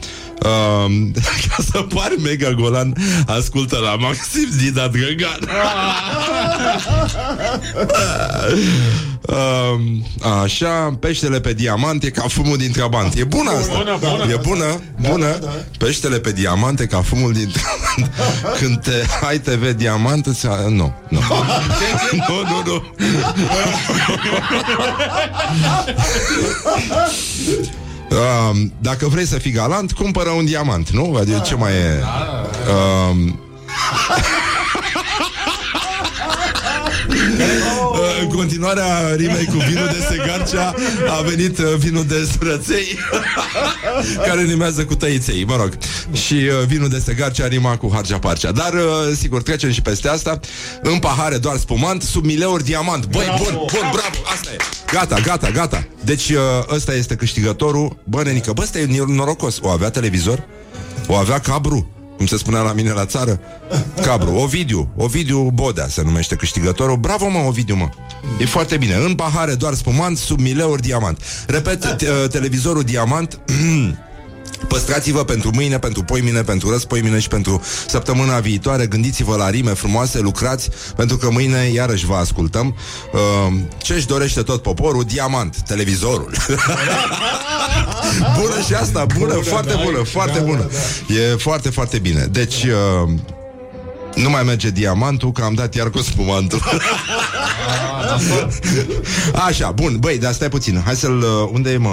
Um, ca să pari mega golan Ascultă la Maxim Dida Drăgan um, Așa Peștele pe diamant e ca fumul din trabant E bună asta. Bună, bună. E bună, bună. Peștele pe diamant e ca fumul din trabant Când te ai TV diamant îți... Nu, nu. Nu, nu, nu. Um, dacă vrei să fii galant, cumpără un diamant, nu? Adică ce mai e? Um, în continuarea rimei cu vinul de segarcea a venit uh, vinul de surăței care rimează cu tăiței, mă rog. Și uh, vinul de segarcea rima cu hargea parcea. Dar, uh, sigur, trecem și peste asta. În pahare doar spumant, sub mileuri diamant. Băi, bun, bun, bravo, asta e. Gata, gata, gata. Deci uh, ăsta este câștigătorul. Bă, nenică, bă, ăsta e norocos. O avea televizor? O avea cabru? Cum se spunea la mine la țară, cabru, Ovidiu, Ovidiu Bodea se numește câștigătorul. Bravo, mă, Ovidiu, mă. E foarte bine. În pahare doar spumant, sub mileuri diamant. Repet, t- uh, televizorul diamant Păstrați-vă pentru mâine, pentru poimine, pentru răspoimine și pentru săptămâna viitoare. Gândiți-vă la rime frumoase, lucrați, pentru că mâine iarăși vă ascultăm. Uh, ce-și dorește tot poporul? Diamant, televizorul. bună și asta, bună, foarte bună, foarte bună. E foarte, foarte bine. Deci... Uh, nu mai merge diamantul, că am dat iar cu spumantul. Așa, bun, băi, dar stai puțin. Hai să-l... uh, Unde e, mă,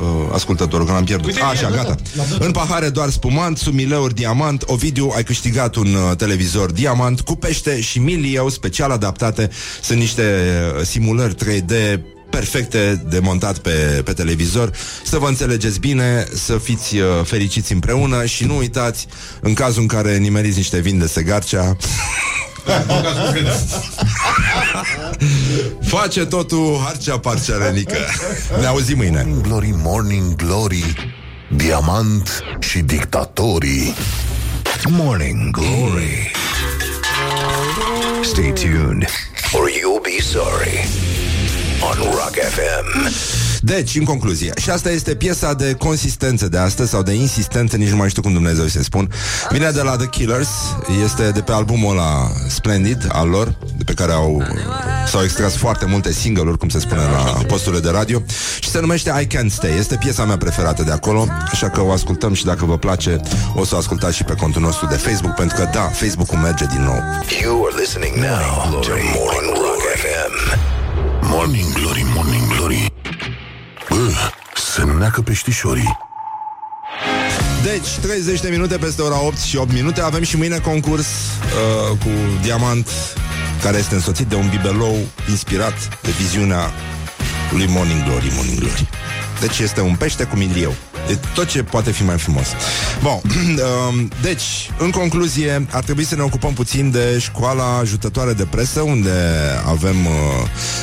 uh, ascultătorul, că l-am pierdut? Uite, Așa, da, gata. da, da. În pahare doar spumant, sub mileuri diamant. Ovidiu, ai câștigat un uh, televizor diamant cu pește și milieu special adaptate. Sunt niște uh, simulări 3D perfecte de montat pe, pe televizor Să vă înțelegeți bine Să fiți uh, fericiți împreună Și nu uitați, în cazul în care nimeriți niște vin de segarcea Face totul harcea parcea renică Ne auzim mâine Morning Glory, Morning Glory Diamant și dictatorii Morning Glory. Stay tuned, or you'll be sorry. On Rock FM. Deci, în concluzie, și asta este piesa de consistență de astăzi sau de insistență, nici nu mai știu cum Dumnezeu să spun. Vine de la The Killers, este de pe albumul ăla Splendid al lor, de pe care au s-au extras foarte multe single-uri, cum se spune la posturile de radio, și se numește I Can't Stay. Este piesa mea preferată de acolo, așa că o ascultăm și dacă vă place, o să o ascultați și pe contul nostru de Facebook, pentru că da, Facebook-ul merge din nou. You are listening now to Morning Rock FM. Morning Glory, Morning Glory. Bă, se neacă peștișorii. Deci, 30 de minute peste ora 8 și 8 minute Avem și mâine concurs uh, Cu diamant Care este însoțit de un bibelou Inspirat de viziunea Lui Morning Glory, Morning Glory. Deci este un pește cu milieu E tot ce poate fi mai frumos. Bun, um, deci, în concluzie Ar trebui să ne ocupăm puțin de școala ajutătoare de presă Unde avem uh,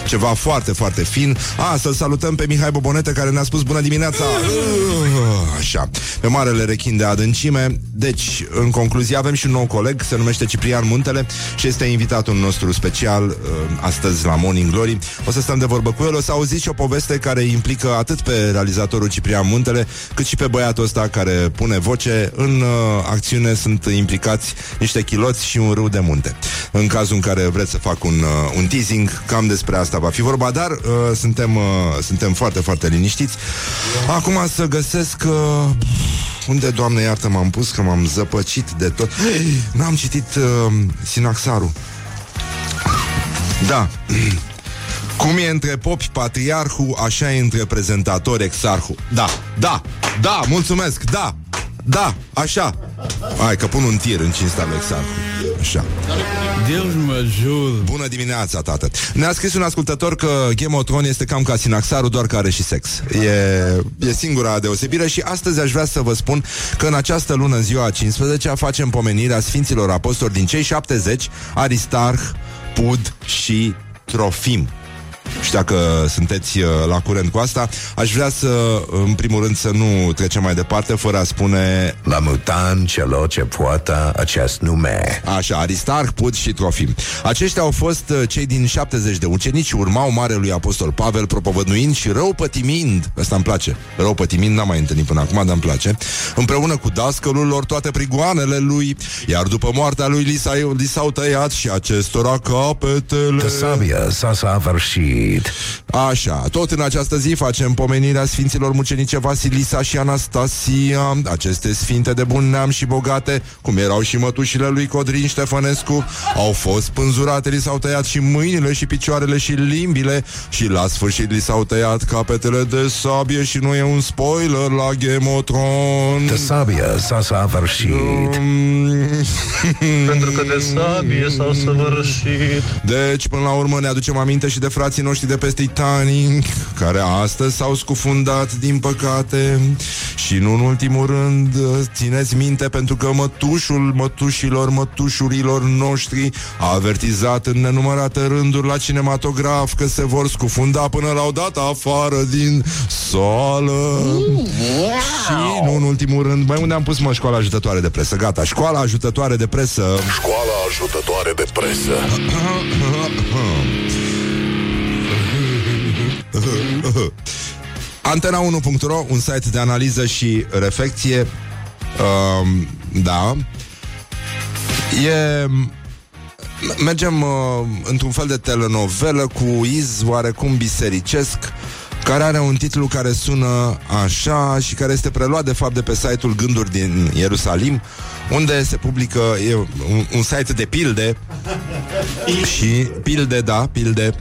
ceva foarte, foarte fin. A, să-l salutăm pe Mihai Bobonete Care ne-a spus bună dimineața. Uh, Așa, pe marele rechin de adâncime. Deci, în concluzie, avem și un nou coleg Se numește Ciprian Muntele Și este invitatul nostru special uh, Astăzi la Morning Glory. O să stăm de vorbă cu el. O să auziți și o poveste care implică atât pe realizatorul Ciprian Muntele cât și pe băiatul ăsta care pune voce. În uh, acțiune sunt implicați niște chiloți și un râu de munte. În cazul în care vreți să fac un, uh, un teasing, cam despre asta va fi vorba, dar uh, suntem, uh, suntem foarte, foarte liniștiți. Acum să găsesc... Uh, unde, Doamne, iartă, m-am pus că m-am zăpăcit de tot. N-am citit uh, Sinaxarul. Da. Cum e între popi patriarhul, așa e între prezentator exarhul. Da, da, da, mulțumesc, da, da, așa. Hai că pun un tir în cinstea lui exarhul. Așa. Deus mă jur. Bună dimineața, tată. Ne-a scris un ascultător că Game of Thrones este cam ca Sinaxarul, doar că are și sex. E, e singura deosebire și astăzi aș vrea să vă spun că în această lună, în ziua 15 facem pomenirea Sfinților Apostoli din cei 70, Aristarh, Pud și Trofim. Și dacă sunteți uh, la curent cu asta, aș vrea să, în primul rând, să nu trecem mai departe fără a spune La mutan celor ce poartă acest nume. Așa, Aristarh, Pud și Trofim. Aceștia au fost uh, cei din 70 de ucenici și urmau Marelui Apostol Pavel, propovăduind și rău pătimind. Asta îmi place. Rău pătimind n-am mai întâlnit până acum, dar îmi place. Împreună cu dascălul lor toate prigoanele lui, iar după moartea lui li, s-a, li s-au tăiat și acestora capetele. Că sabia s-a săvârșit. Sfârșit. Așa, tot în această zi facem pomenirea Sfinților Mucenice Vasilisa și Anastasia, aceste sfinte de bun neam și bogate, cum erau și mătușile lui Codrin Ștefănescu, au fost pânzurate, li s-au tăiat și mâinile și picioarele și limbile și la sfârșit li s-au tăiat capetele de sabie și nu e un spoiler la Game of Thrones. The sabia s-a săvârșit. Pentru că de sabie s-au săvârșit Deci, până la urmă, ne aducem aminte și de frații noștri de peste Titanic, care astăzi s-au scufundat, din păcate. Și nu în ultimul rând, țineți minte, pentru că mătușul mătușilor mătușurilor noștri a avertizat în nenumărate rânduri la cinematograf că se vor scufunda până la o dată afară din sală. Și nu în ultimul rând, mai unde am pus mă școala ajutătoare de presă? Gata, școala ajutătoare de presă Școala ajutătoare de presă. Antena1.ro, un site de analiză și reflecție. Um, da. E mergem uh, într-un fel de telenovelă cu iz oarecum bisericesc care are un titlu care sună așa și care este preluat de fapt de pe site-ul Gânduri din Ierusalim, unde se publică e un, un site de pilde și pilde, da, pilde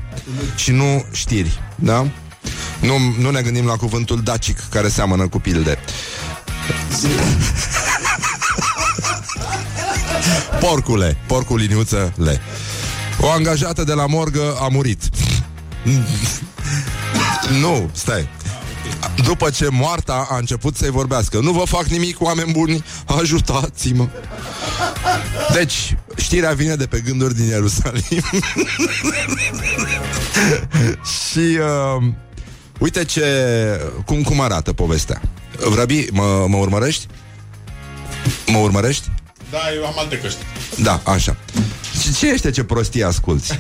și nu știri, da? Nu, nu ne gândim la cuvântul dacic care seamănă cu pilde. Porcule, porcul liniuță le. O angajată de la morgă a murit. nu, stai. După ce moarta a început să-i vorbească Nu vă fac nimic, oameni buni Ajutați-mă Deci, știrea vine de pe gânduri din Ierusalim Și uh, Uite ce cum, cum arată povestea Vrăbi, mă, mă urmărești? Mă urmărești? Da, eu am alte căști. Da, așa Ce, ce este ce prostie asculti?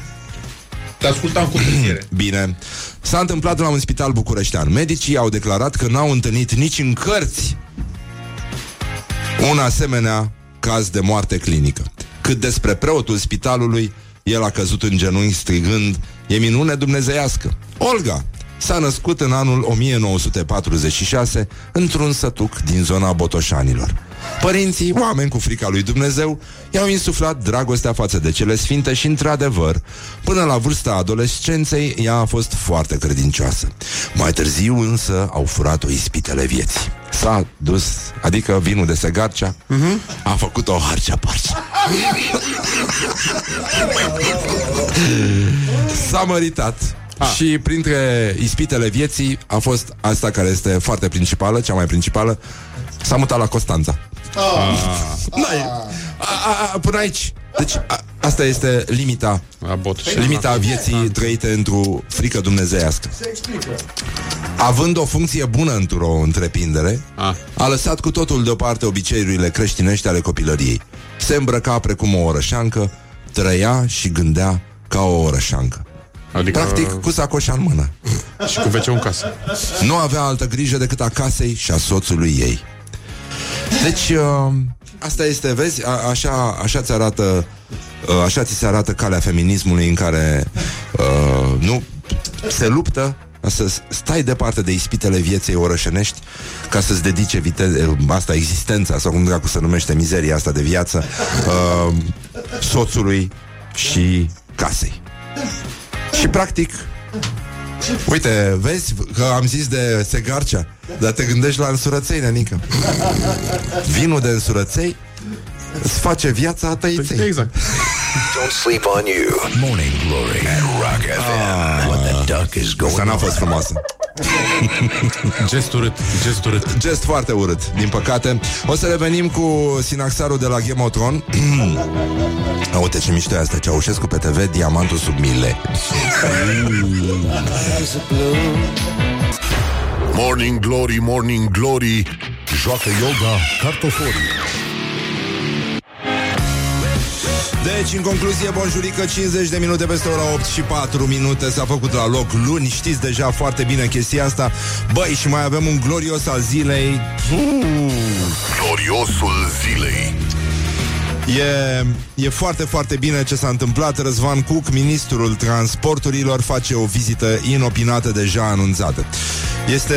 Te ascultam cu plăcere. Bine. S-a întâmplat la un spital bucureștean. Medicii au declarat că n-au întâlnit nici în cărți un asemenea caz de moarte clinică. Cât despre preotul spitalului, el a căzut în genunchi strigând E minune dumnezeiască. Olga s-a născut în anul 1946 într-un sătuc din zona Botoșanilor. Părinții, oameni cu frica lui Dumnezeu, i-au insuflat dragostea față de cele sfinte și, într-adevăr, până la vârsta adolescenței, ea a fost foarte credincioasă. Mai târziu, însă, au furat-o ispitele vieții. S-a dus, adică vinul de segarcea, uh-huh. a făcut o harcea parcea. S-a măritat și printre ispitele vieții a fost asta care este foarte principală, cea mai principală, s-a mutat la Constanța. N-ai- a, a, a, până aici. Deci a, asta este limita La bot. Limita vieții trăite într-o frică dumnezeiască. Având o funcție bună într-o întreprindere, Ah. a lăsat cu totul deoparte obiceiurile creștinești ale copilăriei. Se îmbrăca precum o orășancă, trăia și gândea ca o orășancă. Adică Practic, cu sacoșa în mână. și cu wc în casă. Nu avea altă grijă decât a casei și a soțului ei. Deci, uh, asta este, vezi, a, așa, așa ți arată uh, așa ți se arată calea feminismului în care uh, nu se luptă să stai departe de ispitele vieții orășenești ca să-ți dedice vite- asta existența sau cum dracu se numește mizeria asta de viață uh, soțului și casei. Și practic Uite, vezi că am zis de segarcea Dar te gândești la însurăței, nenică Vinul de însurăței Îți face viața a tăiței Exact. Don't sleep on you. Morning Glory at Rock FM. What the duck is Asta going n-a on? fost frumoasă Gest urât, gest urât. Gest foarte urât, din păcate. O să revenim cu Sinaxarul de la Game of Thrones. Uite ce mișto e asta Ceaușescu pe TV, diamantul sub mile. Morning Glory, Morning Glory Joacă yoga cartoforii Deci, în concluzie, bonjurică, 50 de minute peste ora 8 și 4 minute s-a făcut la loc luni. Știți deja foarte bine chestia asta. Băi, și mai avem un glorios al zilei. Gloriosul zilei E, e foarte, foarte bine ce s-a întâmplat. Răzvan Cuc, ministrul transporturilor, face o vizită inopinată deja anunțată. Este,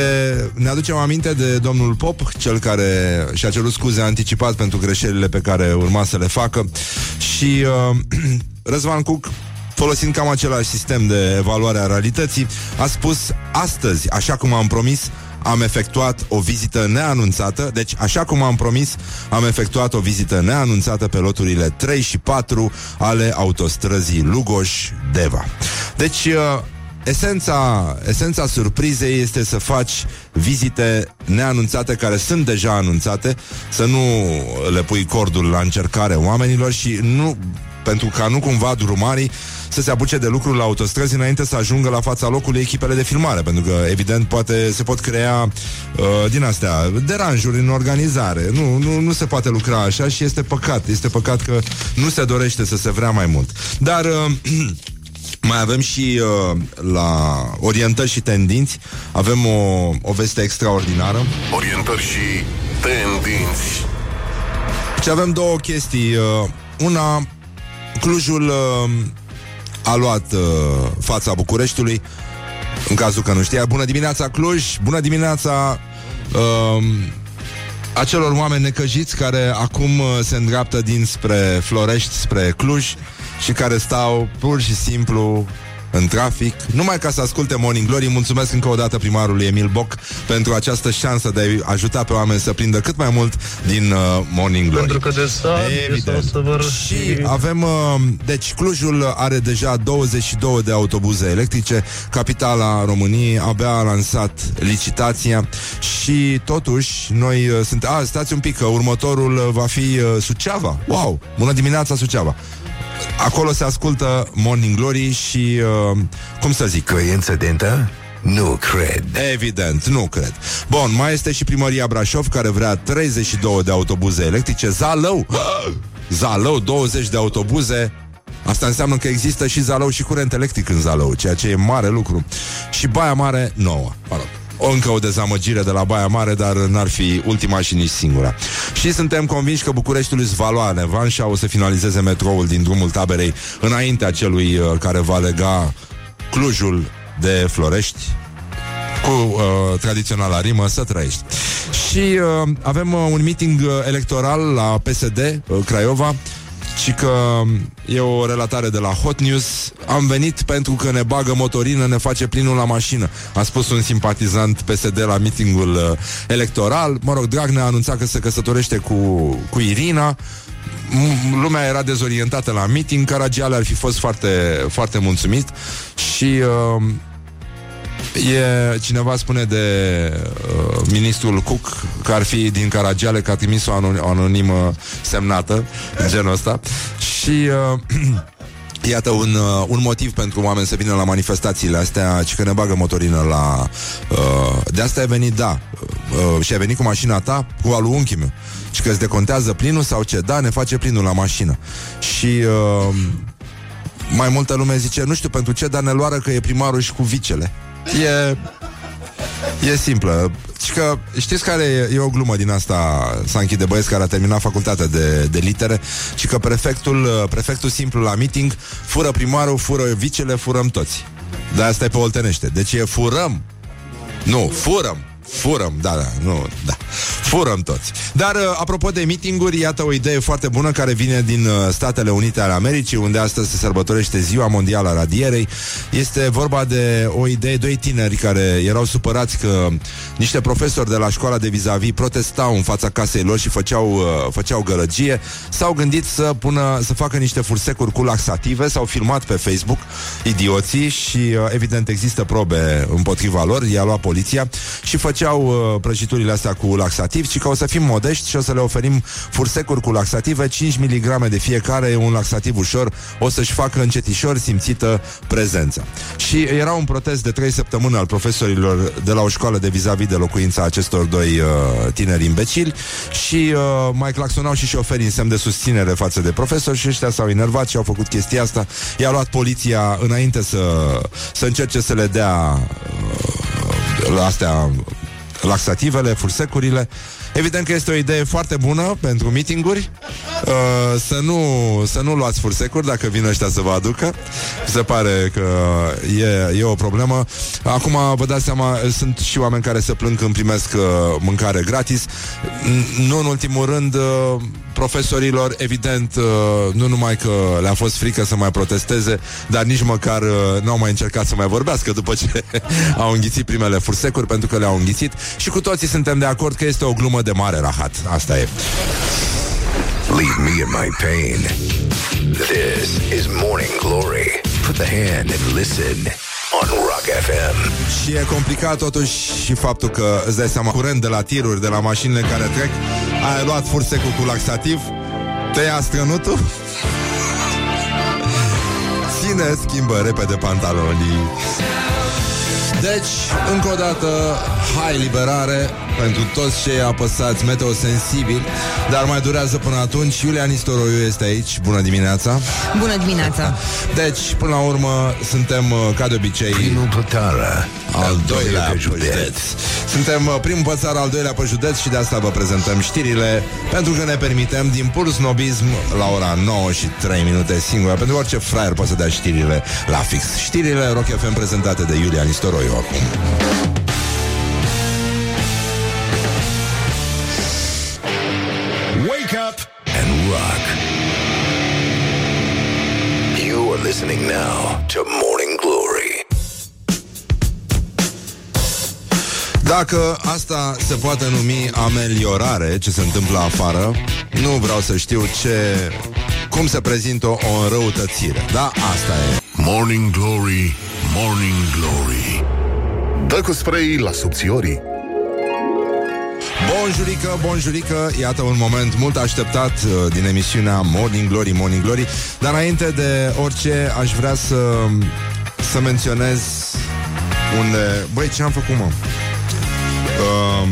ne aducem aminte de domnul Pop, cel care și-a cerut scuze anticipat pentru greșelile pe care urma să le facă și uh, Răzvan Cuc folosind cam același sistem de evaluare a realității, a spus astăzi, așa cum am promis, am efectuat o vizită neanunțată, deci așa cum am promis, am efectuat o vizită neanunțată pe loturile 3 și 4 ale autostrăzii Lugoș-Deva. Deci, uh, Esența, esența surprizei este să faci vizite neanunțate care sunt deja anunțate, să nu le pui cordul la încercare oamenilor și nu pentru ca nu cumva drumarii să se apuce de lucruri la autostrăzi înainte să ajungă la fața locului echipele de filmare, pentru că, evident, poate se pot crea uh, din astea deranjuri în organizare. Nu, nu, nu se poate lucra așa și este păcat. Este păcat că nu se dorește să se vrea mai mult. Dar... Uh, Mai avem și uh, la orientări și tendinți Avem o, o veste extraordinară Orientări și tendinți. Și avem două chestii uh, Una, Clujul uh, a luat uh, fața Bucureștiului În cazul că nu știa. Bună dimineața Cluj, bună dimineața uh, Acelor oameni necăjiți care acum uh, se îndreaptă dinspre Florești, spre Cluj și care stau pur și simplu în trafic, numai ca să asculte Morning Glory. Mulțumesc încă o dată primarului Emil Boc pentru această șansă de a ajuta pe oameni să prindă cât mai mult din uh, Morning Glory. Pentru că de sabie s-au Și săvârșit. avem, uh, deci Clujul are deja 22 de autobuze electrice, capitala României abia a lansat licitația și totuși noi uh, sunt, a, stați un pic, că următorul uh, va fi uh, Suceava. Wow, bună dimineața Suceava. Acolo se ascultă Morning Glory și, uh, cum să zic, Coincidentă? Nu cred. Evident, nu cred. Bun, mai este și primăria Brașov care vrea 32 de autobuze electrice. Zalău! Zalău, 20 de autobuze. Asta înseamnă că există și Zalău și curent electric în Zalău, ceea ce e mare lucru. Și Baia Mare, nouă. Mă rog. O încă o dezamăgire de la Baia Mare, dar n-ar fi ultima și nici singura. Și suntem convinși că Bucureștiul îți va lua Nevanșa, o să finalizeze metroul din drumul taberei înaintea celui uh, care va lega Clujul de Florești, cu uh, tradiționala rimă să trăiești. Și uh, avem uh, un meeting uh, electoral la PSD uh, Craiova și că e o relatare de la Hot News. Am venit pentru că ne bagă motorină, ne face plinul la mașină. A spus un simpatizant PSD la meetingul uh, electoral. Mă rog, Dragnea a anunțat că se căsătorește cu, cu Irina. M- Lumea era dezorientată la meeting Caragiale ar fi fost foarte, foarte mulțumit Și uh, E, cineva spune de uh, ministrul Cook că ar fi din Caragiale, că a trimis o, anon- o anonimă semnată în genul ăsta. Și uh, Iată un, uh, un motiv pentru oameni să vină la manifestațiile astea Și că ne bagă motorină la... Uh, de asta ai venit, da uh, Și ai venit cu mașina ta Cu alu unchiul meu Și că îți decontează plinul sau ce? Da, ne face plinul la mașină Și... Uh, mai multă lume zice, nu știu pentru ce, dar ne luară că e primarul și cu vicele. E... E simplă. Și că știți care e, e o glumă din asta S-a închide băieți care a terminat facultatea de, de litere Și că prefectul, prefectul simplu la meeting Fură primarul, fură vicele, furăm toți. Dar asta e pe oltenește. Deci e furăm. Nu, furăm Furăm, da, da, nu, da. Furăm toți. Dar, uh, apropo de meetinguri, iată o idee foarte bună Care vine din uh, Statele Unite ale Americii Unde astăzi se sărbătorește Ziua Mondială a Radierei. Este vorba de o idee Doi tineri care erau supărați Că niște profesori de la școala de vis-a-vis Protestau în fața casei lor Și făceau, uh, făceau gălăgie. S-au gândit să pună, să facă niște fursecuri Cu laxative, s-au filmat pe Facebook Idioții și evident există probe Împotriva lor, i-a luat poliția Și făceau uh, prăjiturile astea cu laxativ Și că o să fim modești și o să le oferim Fursecuri cu laxative. 5 mg de fiecare, e un laxativ ușor O să-și facă încetișor simțită prezența. Și era un protest de 3 săptămâni Al profesorilor de la o școală de vis-a-vis De locuința acestor doi uh, tineri imbecili Și uh, mai claxonau și șoferii În semn de susținere față de profesori Și ăștia s-au enervat și au făcut chestia asta. I-a luat poliția înainte să, să încerce să le dea uh, astea laxativele, fursecurile Evident că este o idee foarte bună pentru meetinguri. Uh, să, nu, să nu luați fursecuri dacă vin ăștia să vă aducă. Se pare că e, e o problemă. Acum vă dați seama, sunt și oameni care se plâng când primesc uh, mâncare gratis. N- Nu în ultimul rând, uh, profesorilor, evident, uh, nu numai că le-a fost frică să mai protesteze, dar nici măcar uh, n-au mai încercat să mai vorbească după ce au înghițit primele fursecuri, pentru că le-au înghițit. Și cu toții suntem de acord că este o glumă de mare rahat. Asta e. Leave me in my pain. This is Morning Glory. Put the hand and listen on Rock FM. Și e complicat totuși și faptul că îți dai seama curent de la tiruri, de la mașinile care trec, ai luat fursecul cu laxativ, te ia strănutul, ține, schimbă repede pantalonii. Deci, încă o dată, hai liberare pentru toți cei apăsați meteosensibili, dar mai durează până atunci. Iulia Nistoroiu este aici. Bună dimineața! Bună dimineața! Deci, până la urmă, suntem, uh, ca de obicei, Primul Plătară, al doilea pe pe județ. județ. Suntem uh, primul pe țară, al doilea pe județ și de asta vă prezentăm știrile, pentru că ne permitem din pur snobism la ora 9 și 3 minute singură, pentru că orice fraier poate să dea știrile la fix. Știrile Rock FM prezentate de Iulia Nistoroiu acum. Wake up and rock. You are listening now to Morning Glory. Dacă asta se poate numi ameliorare, ce se întâmplă afară, nu vreau să știu ce... cum se prezintă o, o înrăutățire. Da, asta e. Morning Glory, Morning Glory Dă cu spray la subțiorii. Bonjurică, bonjurică, iată un moment mult așteptat uh, din emisiunea Morning Glory, Morning Glory. Dar înainte de orice, aș vrea să, să menționez unde... Băi, ce am făcut, mă? Um,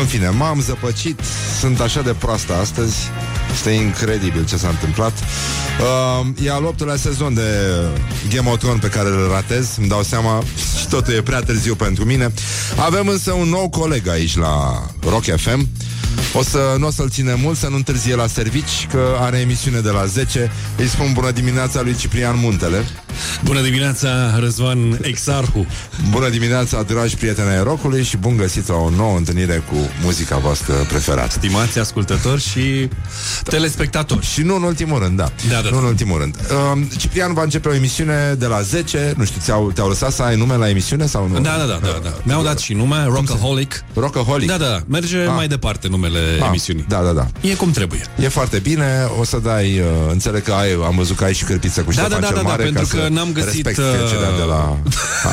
în fine, m-am zăpăcit, sunt așa de proastă astăzi Este incredibil ce s-a întâmplat. Uh, E al optulea sezon de Game of Thrones pe care îl ratez Îmi dau seama și totul e prea târziu pentru mine. Avem însă un nou coleg aici la Rock FM o să, nu o să-l ține mult, să nu întârzie la servici Că are emisiune de la 10 Îi spun bună dimineața lui Ciprian Muntele Bună dimineața, Răzvan Exarhu. Bună dimineața, dragi prieteni ai rockului Și bun găsit la o nouă întâlnire cu muzica voastră preferată Stimați ascultători și telespectatori. Și nu în ultimul rând, da. Da, da, nu în da. ultimul rând. Uh, Ciprian va începe o emisiune de la 10. Nu știu, ți-au, te-au lăsat să ai nume la emisiune sau nu? Da, da, da, da, da. Mi-au dat și nume, Rockaholic. Rockaholic. Da, da, da. Merge Ah. mai departe numele Ah, emisiunii. Da, da, da. E cum trebuie. E foarte bine, o să dai, uh, înțeleg că ai, am văzut că ai și cârpiță cu Da, Ștefan da, da, cel da, da, Mare pentru ca că să n-am găsit, respecti uh, trecerea de la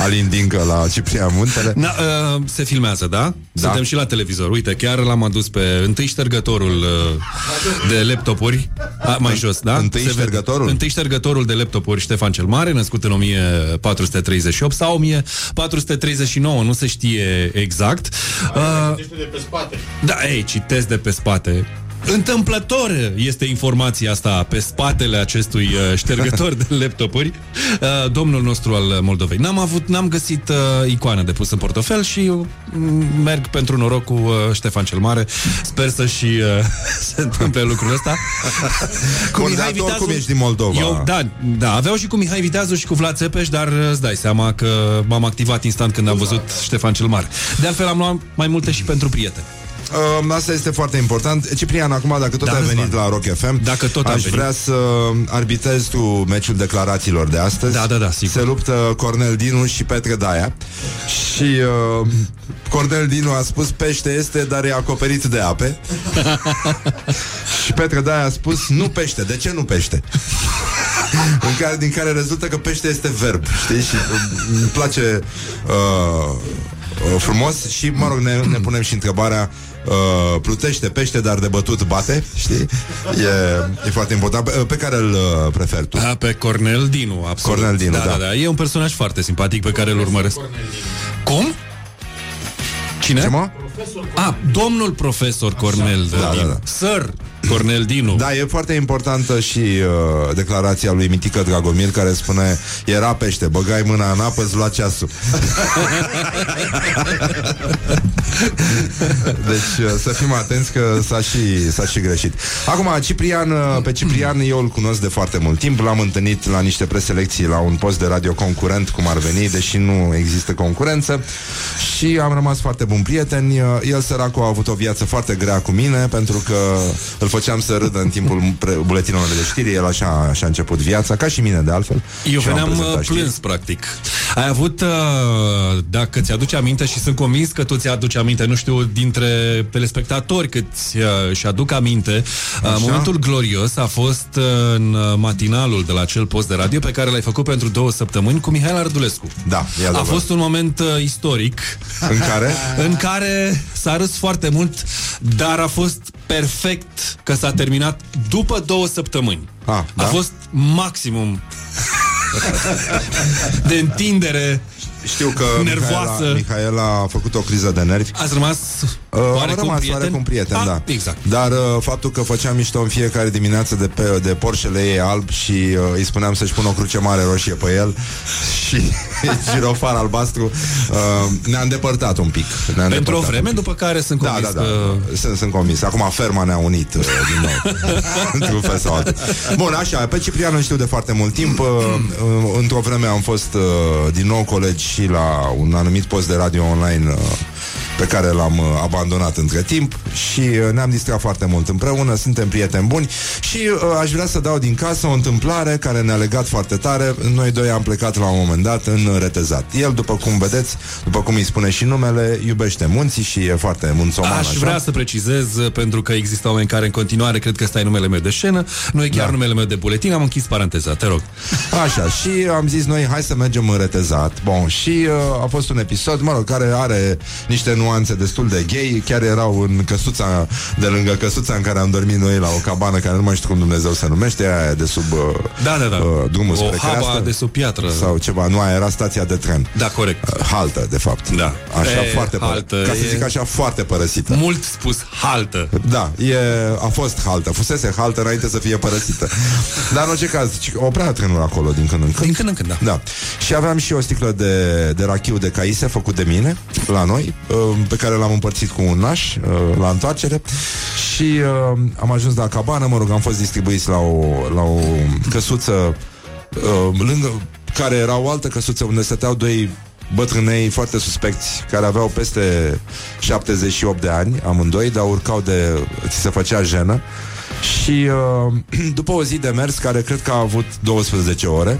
Alin Dincă la Ciprian Muntele. Na, uh, se filmează, da? Da. Suntem și la televizor. Uite, chiar l-am adus pe întâi ștergătorul uh, de laptopuri. A, mai jos, da? Întâi Se vede. ștergătorul? Întâi ștergătorul de laptopuri Ștefan cel Mare, născut în 1438 sau 1439, nu se știe exact. Uh, de pe spate. Da, ei, citesc de pe spate. Întâmplător este informația asta pe spatele acestui uh, ștergător de laptopuri, uh, domnul nostru al Moldovei. N-am avut, n-am găsit uh, icoană de pus în portofel și uh, merg pentru noroc cu uh, Ștefan cel Mare. Sper să și uh, se întâmple lucrul ăsta. Bun, dar tu oricum ești din Moldova. Eu, da, da, aveau și cu Mihai Viteazu și cu Vlad Țepeș, dar uh, îți dai seama că m-am activat instant când am văzut Ștefan cel Mare. De altfel am luat mai multe și pentru prieteni. Uh, asta este foarte important. Ciprian, acum, dacă tot Da, ai venit Răzvan. la Rock FM, Dacă tot am aș venit. vrea să arbitrezi tu meciul declarațiilor de astăzi. Da, da, da, sigur. Se luptă Cornel Dinu și Petre Daia. Și uh, Cornel Dinu a spus pește este, dar e acoperit de ape. și Petre Daia a spus nu pește. De ce nu pește? în care, din care rezultă că pește este verb, știi? Și uh, îmi place uh, uh, frumos și, mă rog, ne, ne punem și întrebarea uh, plutește pește, dar de bătut bate, știi? E, e foarte important. Pe, pe care îl uh, preferi tu? Da, pe Cornel Dinu, absolut. Cornel Dinu, da, da. da, da. E un personaj foarte simpatic pe care îl urmăresc. Cum? Cine? Ce, mă? A, domnul profesor Cornel Da, Dinu. da, da. Sir Cornel Dinu. Da, e foarte importantă și uh, declarația lui Mitică Dragomir care spune Era pește, băgai mâna în apă, îți lua ceasul. Deci uh, să fim atenți că s-a și, s-a și greșit. Acum, Ciprian, uh, pe Ciprian eu îl cunosc de foarte mult timp. L-am întâlnit la niște preselecții la un post de radio concurent Cum ar veni, deși nu există concurență. Și am rămas foarte buni prieteni. Uh, El, săracul, a avut o viață foarte grea cu mine Pentru că îl făceam să râdă în timpul pre- buletinului de știri El așa, așa a început viața, ca și mine de altfel Eu Și am veneam prezentat uh, știri. plâns, practic. Ai avut, uh, dacă ți-aduce aminte și sunt convins că tu ți-aduci aminte, nu știu, dintre telespectatori cât uh, și aduc aminte, uh, Așa. momentul glorios a fost uh, în uh, matinalul de la acel post de radio pe care l-ai făcut pentru două săptămâni cu Mihail Ardulescu. Da, e A adevărat. fost un moment uh, istoric În care? în care s-a râs foarte mult, dar a fost perfect că s-a terminat după două săptămâni. Ah, A da? fost maximum de întindere Știu că Nervoasă. Mihaela, Mihaela a făcut o criză de nervi Ați rămas Uh, am oarecum rămas prieten? oarecum prieten, Ah, da. Exact. Dar uh, faptul că făceam mișto în fiecare dimineață de, pe, de Porschele ei alb și uh, îi spuneam să-și pună o cruce mare roșie pe el și girofar albastru, uh, ne-a îndepărtat un pic. Ne-a Pentru o îndepărtat vreme, un pic. după care sunt Da, convins da, da. că... Sunt, sunt convins. Acum ferma ne-a unit uh, din nou. Într-un fel sau altul. Bun, așa, pe Ciprian îl știu de foarte mult timp. Uh, uh, într-o vreme am fost uh, din nou colegi și la un anumit post de radio online uh, pe care l-am uh, abandonat între timp și uh, ne-am distrat foarte mult împreună, suntem prieteni buni și uh, aș vrea să dau din casă o întâmplare care ne-a legat foarte tare. Noi doi am plecat la un moment dat în retezat. El, după cum vedeți, după cum îi spune și numele, iubește munții și e foarte munțoman. Aș așa. vrea să precizez, uh, pentru că există oameni care în continuare cred că ăsta e numele meu de scenă, nu e chiar Da. numele meu de buletin, am închis paranteza, te rog. Așa, și am zis noi, hai să mergem în retezat. Bun, și uh, a fost un episod, mă rog, care are niște nuanțe destul de gay. Chiar erau în căsuța, de lângă căsuța în care am dormit noi la o cabană, care nu mai știu cum Dumnezeu se numește, aia de sub uh, Da, da, da. uh, drumul o spre haba creastă. de sub piatră. Sau ceva, nu, aia era stația de tren. Da, corect. Uh, Haltă, de fapt. Da. Așa, E, foarte pără- haltă, Ca să e- zic așa, foarte părăsită. Mult spus haltă. Da, e, a fost haltă, fusese haltă înainte să fie părăsită. Dar în orice caz, ci- oprea trenul acolo din când în când. Din când în când, da. Da. Și aveam și o sticlă de, de rachiu de caise făcut de mine la noi, uh, pe care l-am împărțit cu un naș uh, la întoarcere. Și uh, am ajuns la cabană, mă rog, am fost distribuiți la o, la o căsuță uh, lângă care era o altă căsuță unde stăteau doi bătrânei foarte suspecți care aveau peste 78 de ani, amândoi, dar urcau de... ți se făcea jenă. Și uh, după o zi de mers care cred că a avut 12 ore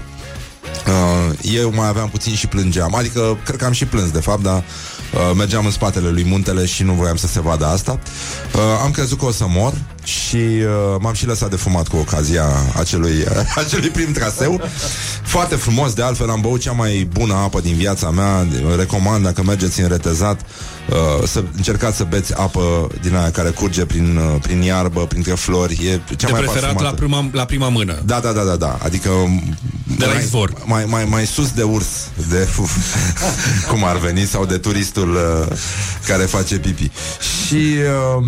Uh, eu mai aveam puțin și plângeam. Adică, cred că am și plâns, de fapt Dar uh, mergeam în spatele lui muntele Și nu voiam să se vadă asta. Uh, Am crezut că o să mor Și uh, m-am și lăsat de fumat cu ocazia Acelui, acelui prim traseu Foarte frumos, de altfel Am băut cea mai bună apă din viața mea Recomand, dacă mergeți în retezat uh, Să încercați să beți apă Din aia care curge prin, uh, prin iarbă Printre flori E cea De mai preferat la parfumată. prima, la prima mână. Da, da, da, da, da. Adică De la mai, izvor. Mai, mai, mai sus de urs, de cum ar veni, sau de turistul uh, care face pipi. Și uh,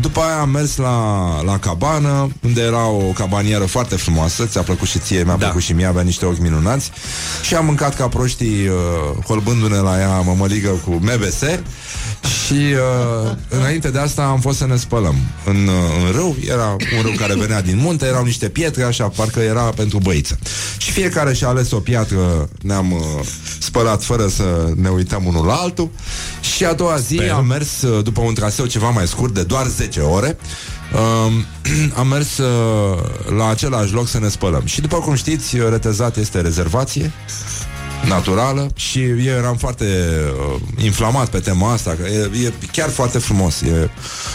după aia am mers la, la cabană, unde era o cabanieră foarte frumoasă, ți-a plăcut și ție, mi-a Da. plăcut și mie, avea niște ochi minunați. Și am mâncat ca proștii, uh, holbându-ne la ea mămăligă cu MBS. Și uh, înainte de asta am fost să ne spălăm în, uh, în râu, era un râu care venea din munte, erau niște pietre, așa, parcă era pentru băiță. Și fiecare și-a ales o piatră, ne-am uh, spălat fără să ne uităm unul la altul. Și a doua zi Sper. am mers uh, după un traseu ceva mai scurt, de doar 10 ore, uh, am mers uh, la același loc să ne spălăm. Și după cum știți, uh, retezat este rezervație naturală și eu eram foarte uh, inflamat pe tema asta, că e, e chiar foarte frumos. E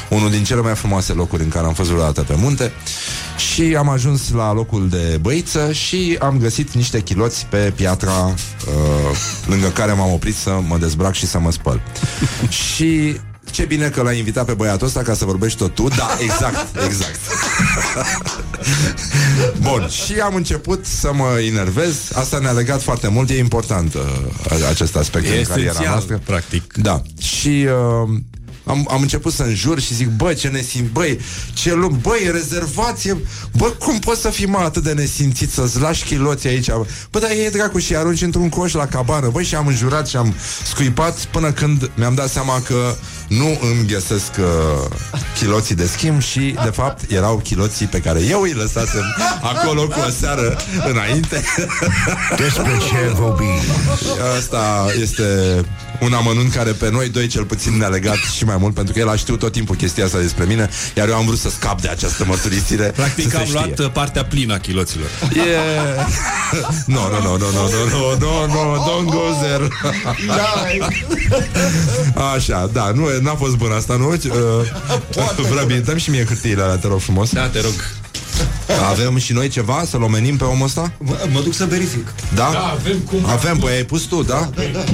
unul din cele mai frumoase locuri în care am fost vreodată pe munte și am ajuns la locul de băiță și am găsit niște chiloți pe piatra uh, lângă care m-am oprit să mă dezbrac și să mă spăl. și ce bine că l-ai invitat pe băiatul ăsta ca să vorbești tot tu. Da, exact, exact. Bun, și am început să mă enervez. Asta ne-a legat foarte mult. E important uh, acest aspect E în cariera esențial, noastră. practic. Da. Și uh, am, am început să înjur și zic, bă, ce nesimțit, băi, ce lume, băi, rezervație, bă, cum poți să fii mă atât de nesimțit să-ți lași chiloții aici? Bă, dar e dracu și arunci într-un coș la cabană, băi, și am înjurat și am scuipat până când mi-am dat seama că nu îmi găsesc uh, chiloții de schimb și, de fapt, erau chiloții pe care eu îi lăsasem acolo cu o seară înainte. Despre ce vorbim? Asta este un amănunt care pe noi doi cel puțin ne-a legat și mai mult, pentru că el a știut tot timpul chestia asta despre mine, iar eu am vrut să scap de această mărturisire. Practic să se am luat știe. uh, partea plină a chiloților. Yeah. No, no, no, no, no, no, no, no, no, don't go there. Așa, da, nu, n-a fost bun asta, nu? Uh, Vrăbi, dăm și mie hârtiile alea, te rog frumos. Da, te rog. Avem și noi ceva să-l omenim pe omul ăsta? Mă duc să verific. Da? da avem cum. Avem, păi ai pus tu, da?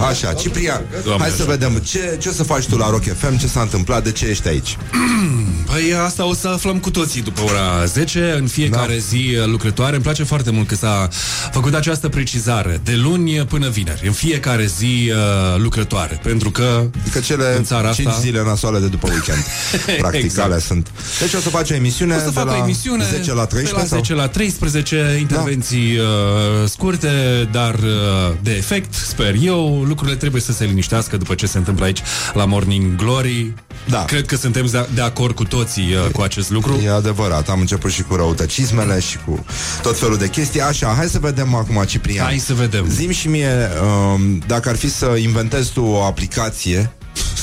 Așa, Ciprian, Doamne hai să ajută. vedem ce, ce o să faci tu la Rock FM, ce s-a întâmplat, de ce ești aici? Păi asta o să aflăm cu toții după ora 10 În fiecare Da. zi uh, lucrătoare Îmi place foarte mult că s-a făcut această precizare De luni până vineri În fiecare zi uh, lucrătoare Pentru că Adică cele În țara 5 asta- zile nasoale de după weekend. Practic, Exact. alea sunt. Deci o să faci o emisiune o să de fac la o emisiune 10 la 13 de la sau? 10 la 13 Intervenții uh, scurte Dar uh, de efect Sper eu Lucrurile trebuie să se liniștească După ce se întâmplă aici la Morning Glory Da. Cred că suntem de, de acord cu toții uh, Cu acest lucru E adevărat, am început și cu răutăcismele și cu tot felul de chestii. Așa, hai să vedem acum, Ciprian. Hai să vedem Zim și mie, um, dacă ar fi să inventezi tu o aplicație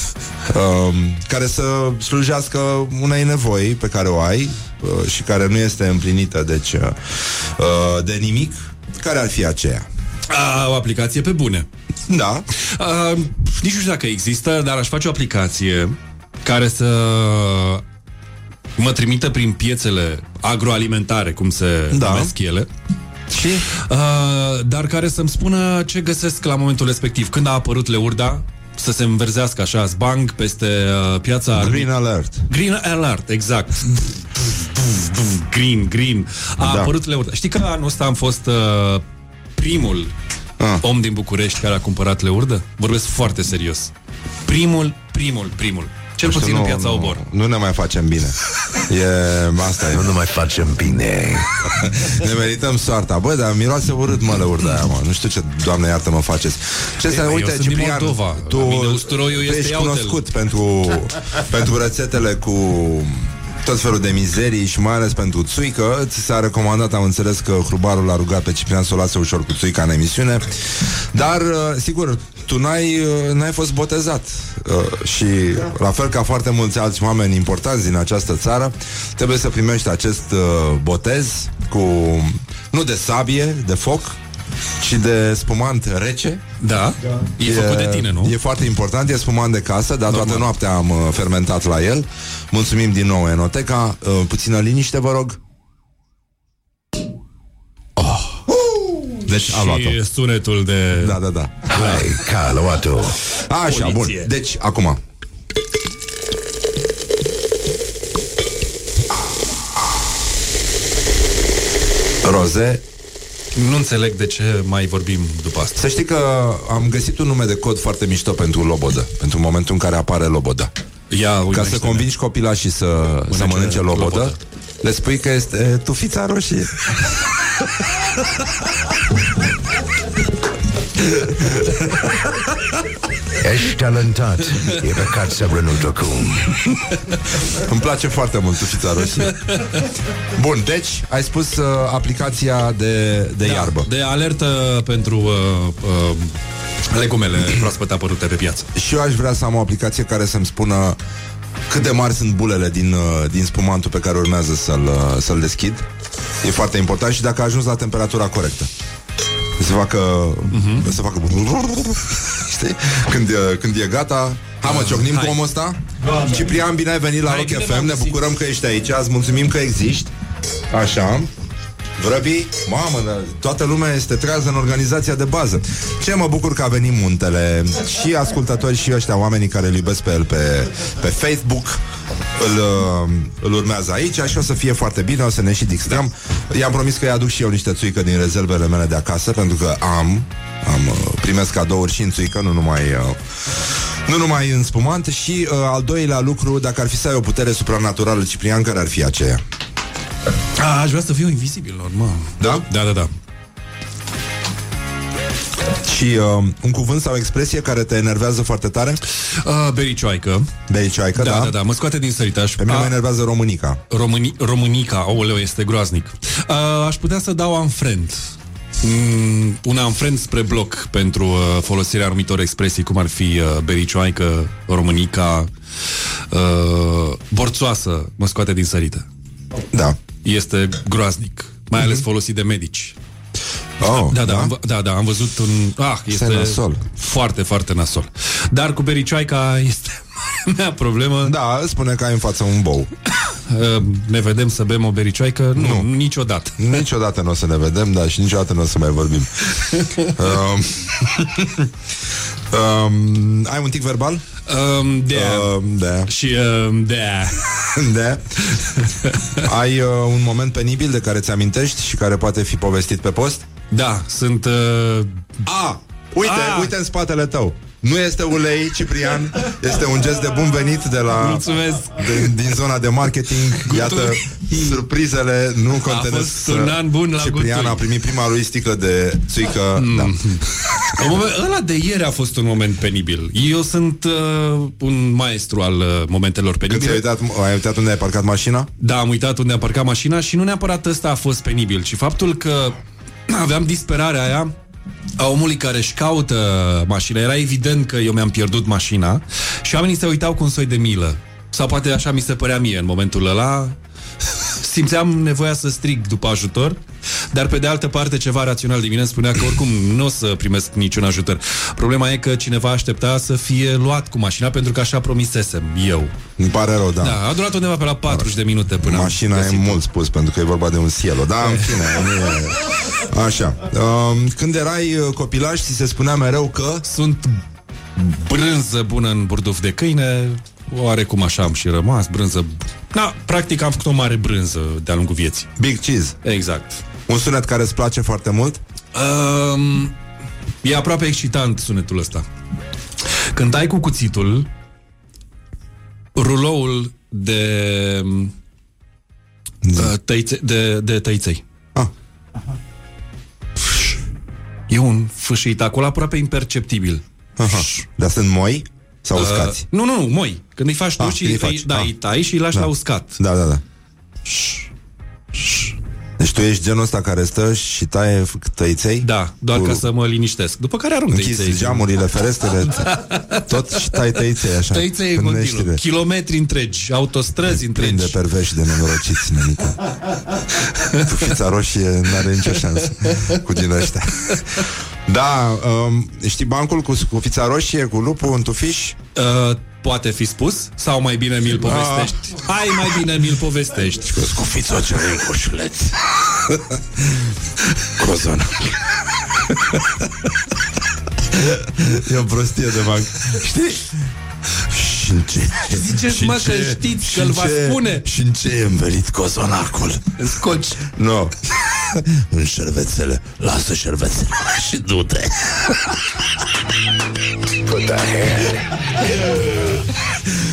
um, care să slujească unei nevoi pe care o ai uh, și care nu este împlinită deci, uh, uh, de nimic, care ar fi aceea? A, o aplicație pe bune Da, Uh, nici nu știu dacă există, dar aș face o aplicație care să mă trimită prin piețele agroalimentare, cum se Da. da. numesc ele, și uh, dar care să-mi spună ce găsesc la momentul respectiv. Când a apărut leurda, să se înverzească așa zbang peste uh, piața Green Alert. Green Alert, exact. Green, green. A Da. da. apărut leurda. Știi că anul ăsta am fost uh, primul Ah. om din București care a cumpărat leurdă? Vorbesc foarte serios. Primul, primul, primul. Cel puțin nu, în piața nu, Obor. Nu ne mai facem bine. E, asta e. Nu ne mai facem bine. Ne merităm soarta. Bă, dar miroase urât, mă, lăurda aia, mă. Nu știu ce, doamne, iartă mă faceți. Ce să, eu uite, sunt din Ciprian, Moldova. tu, La mine usturoiul tu este ești iautel. cunoscut pentru, pentru rețetele cu tot felul de mizerii și mai ales pentru țuică. Ți s-a recomandat, am înțeles că Hrubarul l-a rugat pe Ciprian să o lase ușor cu țuica în emisiune. Dar, uh, sigur, tu n-ai, uh, n-ai fost botezat. Uh, Și, la fel ca foarte mulți alți oameni importanți din această țară, trebuie să primești acest uh, botez cu, nu de sabie, de foc, ci de spumant rece. Da? E, făcut de tine, nu? E foarte important, e spumant de casă, dar Normal. toată noaptea am uh, fermentat la el. Mulțumim din nou, Enoteca. Uh, puțină liniște, vă rog. Oh. Deci a luat-o. Și sunetul de... Da, da, da. Hai, ca luat-o. Așa, bun. Poliție. Deci, acum. Roze, Nu înțeleg de ce mai vorbim după asta. să știi că am găsit un nume de cod foarte mișto pentru lobodă, pentru momentul în care apare lobodă. Ia, Ca uite, să convingi copilașii să, să mănânce lobodă, lobodă. le spui că este tufița roșie. Ești talentat. E păcat să renunți acum. Îmi place foarte mult tufița roșie. Bun, deci ai spus uh, aplicația de, de da. iarbă. De alertă pentru uh, uh, legumele proaspăt apărute pe piață. Și eu aș vrea să am o aplicație care să-mi spună cât de mari sunt bulele din, uh, din spumantul pe care urmează să-l, uh, să-l deschid. E foarte important și dacă a ajuns la temperatura corectă. Să facă... Uh-huh. Să facă... Știi? Când, e, când e gata... Hai mă, ciocnim cu omul ăsta? Ciprian, bine ai venit la Hai, Rock bine FM v-am Ne găsit. bucurăm că ești aici Îți mulțumim că existi Așa Vrăbi, mamă, dar toată lumea este trează în organizația de bază Ce mă bucur că a venit muntele Și ascultători și ăștia oamenii care îl iubesc pe el pe, pe Facebook îl, uh, îl urmează aici și o să fie foarte bine, o să ne și distrăm. I-am promis că îi aduc și eu niște țuică din rezervele mele de acasă, pentru că am, am uh, primesc cadouri și în țuică, nu numai uh, Nu numai în spumante și uh, al doilea lucru, dacă ar fi să ai o putere supranaturală, Ciprian, care ar fi aceea? A, aș vrea să fiu invizibil, normal. Da? Da, da, da. Și uh, un cuvânt sau o expresie care te enervează foarte tare? Uh, bericioaică. Bericioaică, Da, da? da, da, mă scoate din săritaș. Pe mine A, mă enervează românica. Români, Românica, aoleu, este groaznic. Uh, aș putea să dau unfriend. Mm, un unfriend spre bloc pentru uh, folosirea anumitor expresii, cum ar fi uh, bericioaică, românica, uh, borțoasă, mă scoate din sărită. Da. Este groaznic, mai ales folosit de medici. Oh, Da, da, am, vă- da, da, am văzut un... Ah, este nasol. foarte, foarte nasol. Dar cu bericioaica este marea mea problemă. Da, spune că ai în față un bou. Uh, Ne vedem să bem o bericioaică? Nu, nu. niciodată. Niciodată nu o să ne vedem, dar și niciodată nu o să mai vorbim. um, um, ai un tic verbal? Um, de Um, da. Și um, de da. Ai uh, un moment penibil de care ți amintești și care poate fi povestit pe post? Da, sunt uh, A! Uite, A! uite în spatele tău. Nu este ulei, Ciprian, este un gest de bun venit de la Mulțumesc. de, din zona de marketing. Iată, surprizele nu contenesc. fost un an bun la Ciprian gutui. a primit prima lui sticlă de țuică. Mm. Da. un moment, Ăla de ieri a fost un moment penibil Eu sunt uh, un maestru al uh, momentelor Când penibile ți-ai uitat, ai uitat unde ai parcat mașina? Da, am uitat unde a parcat mașina Și nu neapărat ăsta a fost penibil Ci faptul că aveam disperarea aia a omului care își caută mașina. Era evident că eu mi-am pierdut mașina și oamenii se uitau cu un soi de milă. Sau poate așa mi se părea mie în momentul ăla. Simțeam nevoia să strig după ajutor, dar pe de altă parte ceva rațional din mine îmi spunea că oricum nu o să primesc niciun ajutor. Problema e că cineva aștepta să fie luat cu mașina pentru că așa promisesem eu. Îmi pare rău, da. Da, a durat undeva pe la 40 de minute până am Mașina e găsit-o. mult spus pentru că e vorba de un cielo Da, în fine nu e... Așa um, Când erai uh, copilaș ți se spunea mereu că Sunt brânză bună în burduf de câine, oarecum așa am și rămas, brânză... Da, practic am făcut o mare brânză de-a lungul vieții. Big Cheese Exact. Un sunet care îți place foarte mult Um, e aproape excitant sunetul ăsta. Când ai cu cuțitul ruloul de uh, tăițe, de, de tăiței. ah, E un fâșit acolo aproape imperceptibil. aha. Dar sunt moi sau uscați? Uh, nu, nu, nu, moi. Când îi faci tu Ah, și când îi îi, faci. da, Ah. îi tai și îi lași Da. la uscat. Da, da, da Deci tu ești genul ăsta care stă și taie f- tăiței? Da, doar Cu- ca să mă liniștesc. După care arunc Închizi tăiței. geamurile, ferestrele Tot și tai tăiței așa Tăiței în Când nu continuu. ești de- Kilometri întregi, autostrăzi Plin întregi. de perveși de nenorociți, nenică. Tufița roșie n-are nicio șansă cu din ăștia. Da, um, știi bancul cu, cu fița roșie, cu lupul în tufiș? Uh, poate fi spus? Sau mai bine mi-l povestești? Hai, mai bine mi-l povestești. Cu fița cea coșuleț. Cozona. e o prostie de banc. Știi? Și în ce? Ziceți, și în mă, că ce- știți și că îl în va ce- spune. Și în ce e învelit cozonacul? Scoci. Nu. în șervețele. Lasă șervețele și du-te. Put the hand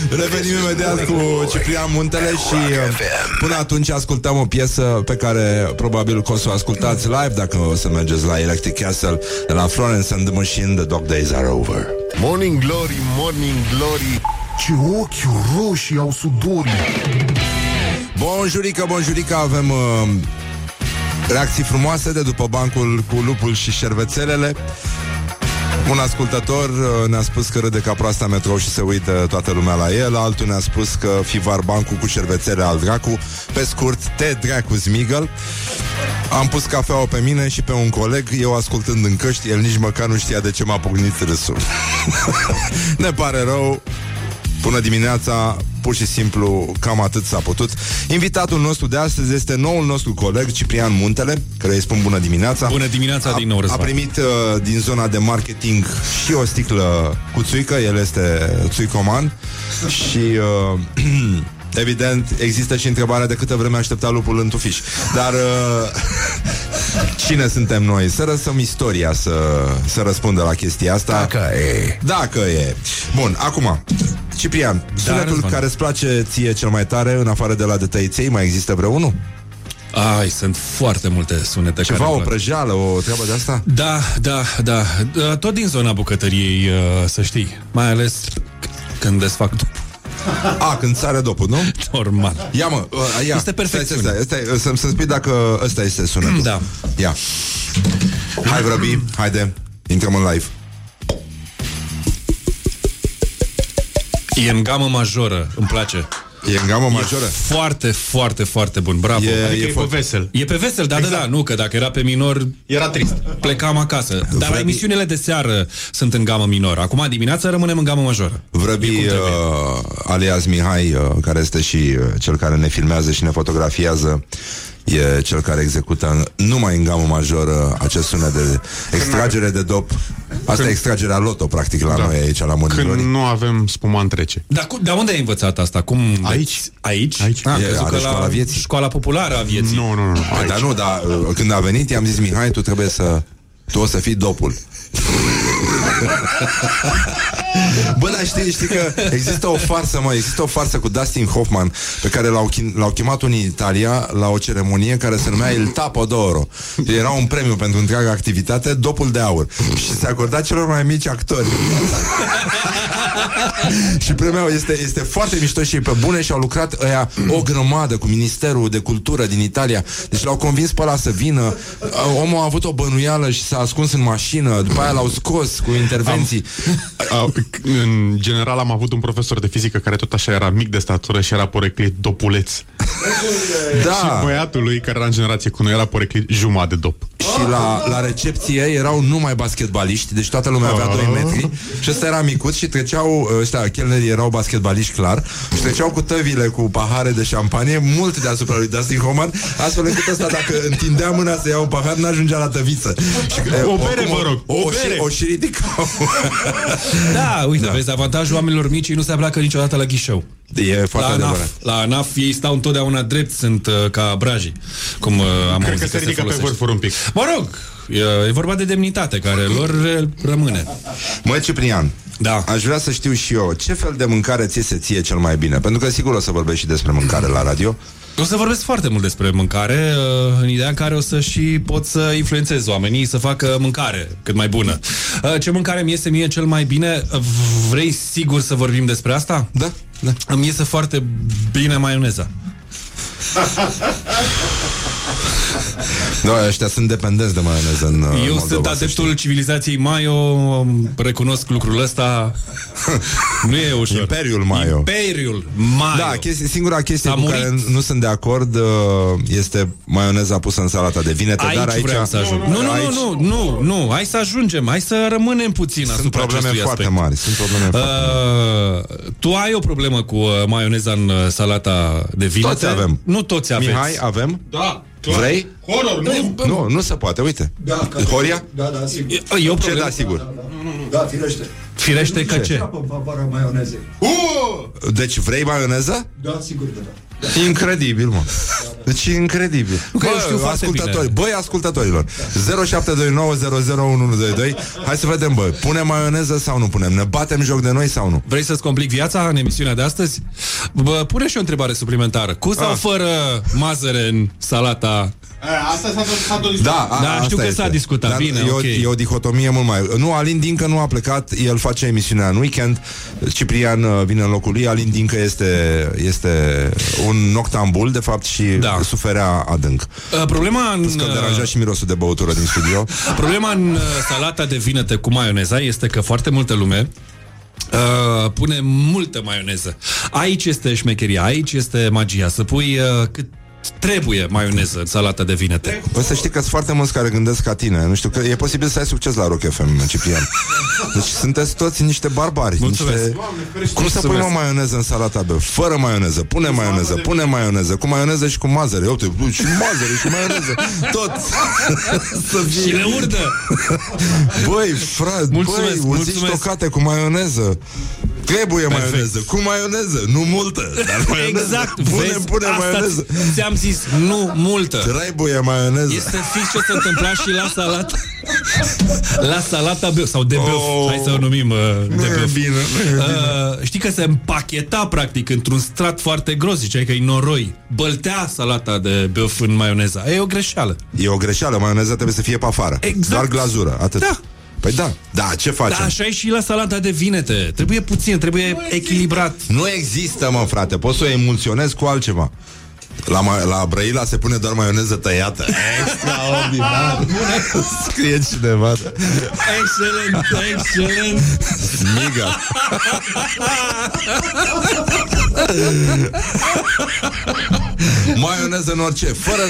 Revenim imediat cu Ciprian Muntele și uh, până atunci ascultăm o piesă pe care probabil că o să o ascultați live dacă o să mergeți la Electric Castle de la Florence and the Machine The Dog Days Are Over. Morning Glory, Morning Glory Ce ochi roșii au sudorii Bonjurică, bonjurică, avem uh, reacții frumoase de după bancul cu lupul și șervețelele. Un ascultător uh, ne-a spus că râde ca proasta metrou și se uită toată lumea la el. Altul ne-a spus că fi var bancul cu șervețele al dracu. Pe scurt, te dracu zmigăl Am pus cafeaua pe mine și pe un coleg Eu ascultând în căști, el nici măcar nu știa de ce m-a pocnit râsul. Ne pare rău. Bună dimineața, pur și simplu cam atât s-a putut Invitatul nostru de astăzi este noul nostru coleg Ciprian Muntele, care îi spun bună dimineața Bună dimineața a, din nou, A Răzvan. primit uh, din zona de marketing și o sticlă cu țuică El este țuicoman Și uh, Evident, există și întrebarea de câtă vreme aștepta lupul în tufiș Dar uh, Cine suntem noi? Să lăsăm istoria să, să răspundă la chestia asta. Dacă e. Dacă e. Bun, acum, Ciprian, sunetul Răzvan. care îți place ție cel mai tare, în afară de la de tăiței, mai există vreunul? Ai, sunt foarte multe sunete Ceva, care o îmi plac. prăjeală, o treabă de asta? Da, da, da. Uh, Tot din zona bucătăriei, uh, să știi. Mai ales când desfac după. A, când sare dopul, nu? Normal. Ia mă, uh, ia. Este perfecțiune. Stai, stai, stai, să-mi să spui dacă ăsta este sunetul. Da. Ia. Hai, vrăbi, haide, intrăm în live. E în gamă majoră, îmi place. E în gamă majoră? E foarte, foarte, foarte bun. Bravo. E- Adică e e, fo- pe vesel. E pe vesel, da, da, da, nu, că dacă era pe minor, Era trist. plecam acasă. Dar la Vrăbi- emisiunile de seară sunt în gamă minoră. Acum dimineața rămânem în gamă majoră. Vrăbi E cum trebuie. uh, alias Mihai, uh, care este și uh, cel care ne filmează și ne fotografiază, e cel care execută în, numai în gamă majoră acest sunet de extragere de dop. Asta e extragerea loto, practic, la Da. noi aici, la Morning Când Glory. nu avem spumant trece. Dar cu, de unde ai învățat asta? Cum Aici. Aici? Aici. Ah, E, crezut are că școala la vieții. școala populară a vieții. Nu, nu, nu. Păi, Aici. dar nu, dar uh, când a venit, i-am zis, Mihai, tu trebuie să... Tu o să fii dopul. Bă, dar știi, știi că există o farsă, mă, există o farsă cu Dustin Hoffman pe care l-au, chin- l-au chemat unii în Italia la o ceremonie care se numea Il Tapo d'Oro. Era un premiu pentru întreaga activitate, dopul de aur. Și se acorda celor mai mici actori. Și premiul este, este foarte mișto și pe bune și au lucrat ăia o grămadă cu Ministerul de Cultură din Italia. Deci l-au convins pe ăla să vină. Omul a avut o bănuială și s-a ascuns în mașină. După aia l-au scos cu intervenții. A, În general am avut un profesor de fizică care tot așa era mic de statură și era poreclit dopuleț. Și Da. băiatul lui, care era în generație cu noi, era poreclit jumătate de dop. Și la, la recepție erau numai basketbaliști, deci toată lumea avea 2 metri și ăsta era micuț și treceau, ăștia, chelnerii erau basketbaliști clar și treceau cu tăvile cu pahare de șampanie mult deasupra lui Dustin Hoffman, astfel încât ăsta dacă întindea mâna să ia un pahar, n-ajungea la tăviță. Și, e, O bere, oricum, vă rog, O, o o, bere. și, o și ridicau. Da, uite, da. vezi, avantajul oamenilor mici ei nu se pleacă niciodată la ghișeu. E La foarte ANAF, adevărat. la ANAF ei stau întotdeauna drept, sunt uh, ca brajii, cum uh, am Cred auzit că se ridică pe folosește. vârfuri un pic. Mă rog, e, e vorba de demnitate care lor uh, rămâne. Măi, Ciprian, Da. aș vrea să știu și eu ce fel de mâncare ți se ție cel mai bine. Pentru că sigur o să vorbești și despre mâncare la radio. O să vorbesc foarte mult despre mâncare, uh, în ideea în care o să și pot să influențez oamenii să facă mâncare cât mai bună. Uh, Ce mâncare mi iese mie cel mai bine? Uh, Vrei sigur să vorbim despre asta? Da, da. Îmi iese foarte bine maioneza. Da, ăștia sunt dependenți de maioneză în uh, Eu Moldova, sunt să adeptul civilizației Mayo, um, recunosc lucrul ăsta. nu e ușor. Imperiul Mayo. Imperiul Mayo. Da, chestie, singura chestie S-a cu murit. care nu sunt de acord uh, este maioneza pusă în salata de vinete, Aici, dar aici vreau să ajung. Nu, nu, aici nu, nu, nu, nu, hai să ajungem, hai să rămânem puțin sunt asupra probleme acestui foarte aspect. mari. Sunt probleme foarte mari. Uh, tu ai o problemă cu uh, maioneza în uh, salata de vinete? Toți avem. Nu toți aveți. Mihai, avem? Da, Vrei? Horror, nu? Nu, nu se poate, uite. Da, că- Horia? Da, da, sigur. E, e o Ce problemă. da, sigur. Da, firește. Firește că ce? Apă în favoarea maionezei. Deci vrei maioneză? Da, sigur că da. Incredibil, mă. Deci e incredibil. că eu știu foarte ascultători, bine. băi, ascultătorilor. 0729001122. Hai să vedem, bă. Punem maioneză sau nu punem? Ne batem joc de noi sau nu? Vrei să-ți complic viața în emisiunea de astăzi? Bă, pune și o întrebare suplimentară. Cu sau Ah. fără mazăre în salata? Asta s-a tot, s-a tot Da, a, Da, asta știu că este. s-a discutat. Dar Bine, e, o, ok. e o dihotomie mult mai... Nu, Alin Dincă nu a plecat, el face emisiunea în weekend, Ciprian uh, vine în locul lui, Alin Dincă este, este un noctambul, de fapt, și Da. suferea adânc. Uh, Problema în, Că îl deranja și mirosul de băutură din studio. problema în uh, salata de vinete cu maioneza este că foarte multă lume Uh, pune multă maioneză. Aici este șmecheria, aici este magia. Să pui uh, cât trebuie maioneză în salata de vinete. O să știi că sunt foarte mulți care gândesc ca tine. Nu știu, că e posibil să ai succes la Rock FM, Ciprian. Deci sunteți toți niște barbari. Mulțumesc. Niște... Cum să pui o maioneză în salata bă? Fără maioneză. Pune maioneză, pune maioneză. Cu maioneză și cu mazăre. Uite, și mazăre și maioneză. Tot. să Și fie... le urdă! Băi, frate, Mulțumesc, băi, uzici mulțumesc. tocate cu maioneză. Trebuie maioneză, cu maioneză, nu multă. Dar maioneză. Exact, Pune, vezi, pune asta maioneză. ți-am zis, nu multă. Trebuie maioneză. Este fix ce se întâmpla și la salata La salata băf Sau de băf Oh. Hai să o numim uh, Nu de e băf bine, nu e bine. uh, Știi că se împacheta practic Într-un strat foarte gros Ziceai că e noroi Băltea salata de băf în maioneza E o greșeală E o greșeală, maioneza trebuie să fie pe afară. Exact. Doar glazură, atât. Da. Păi da. Da, ce facem? Da, așa e și la salata de vinete Trebuie puțin, trebuie echilibrat Nu există, mă, frate. Poți să o emulsionezi cu altceva. La, ma- la Brăila se pune doar maioneză tăiată. Extraordinar. Scrie cineva. Excelent, excelent Miga. maioneză în orice, fără,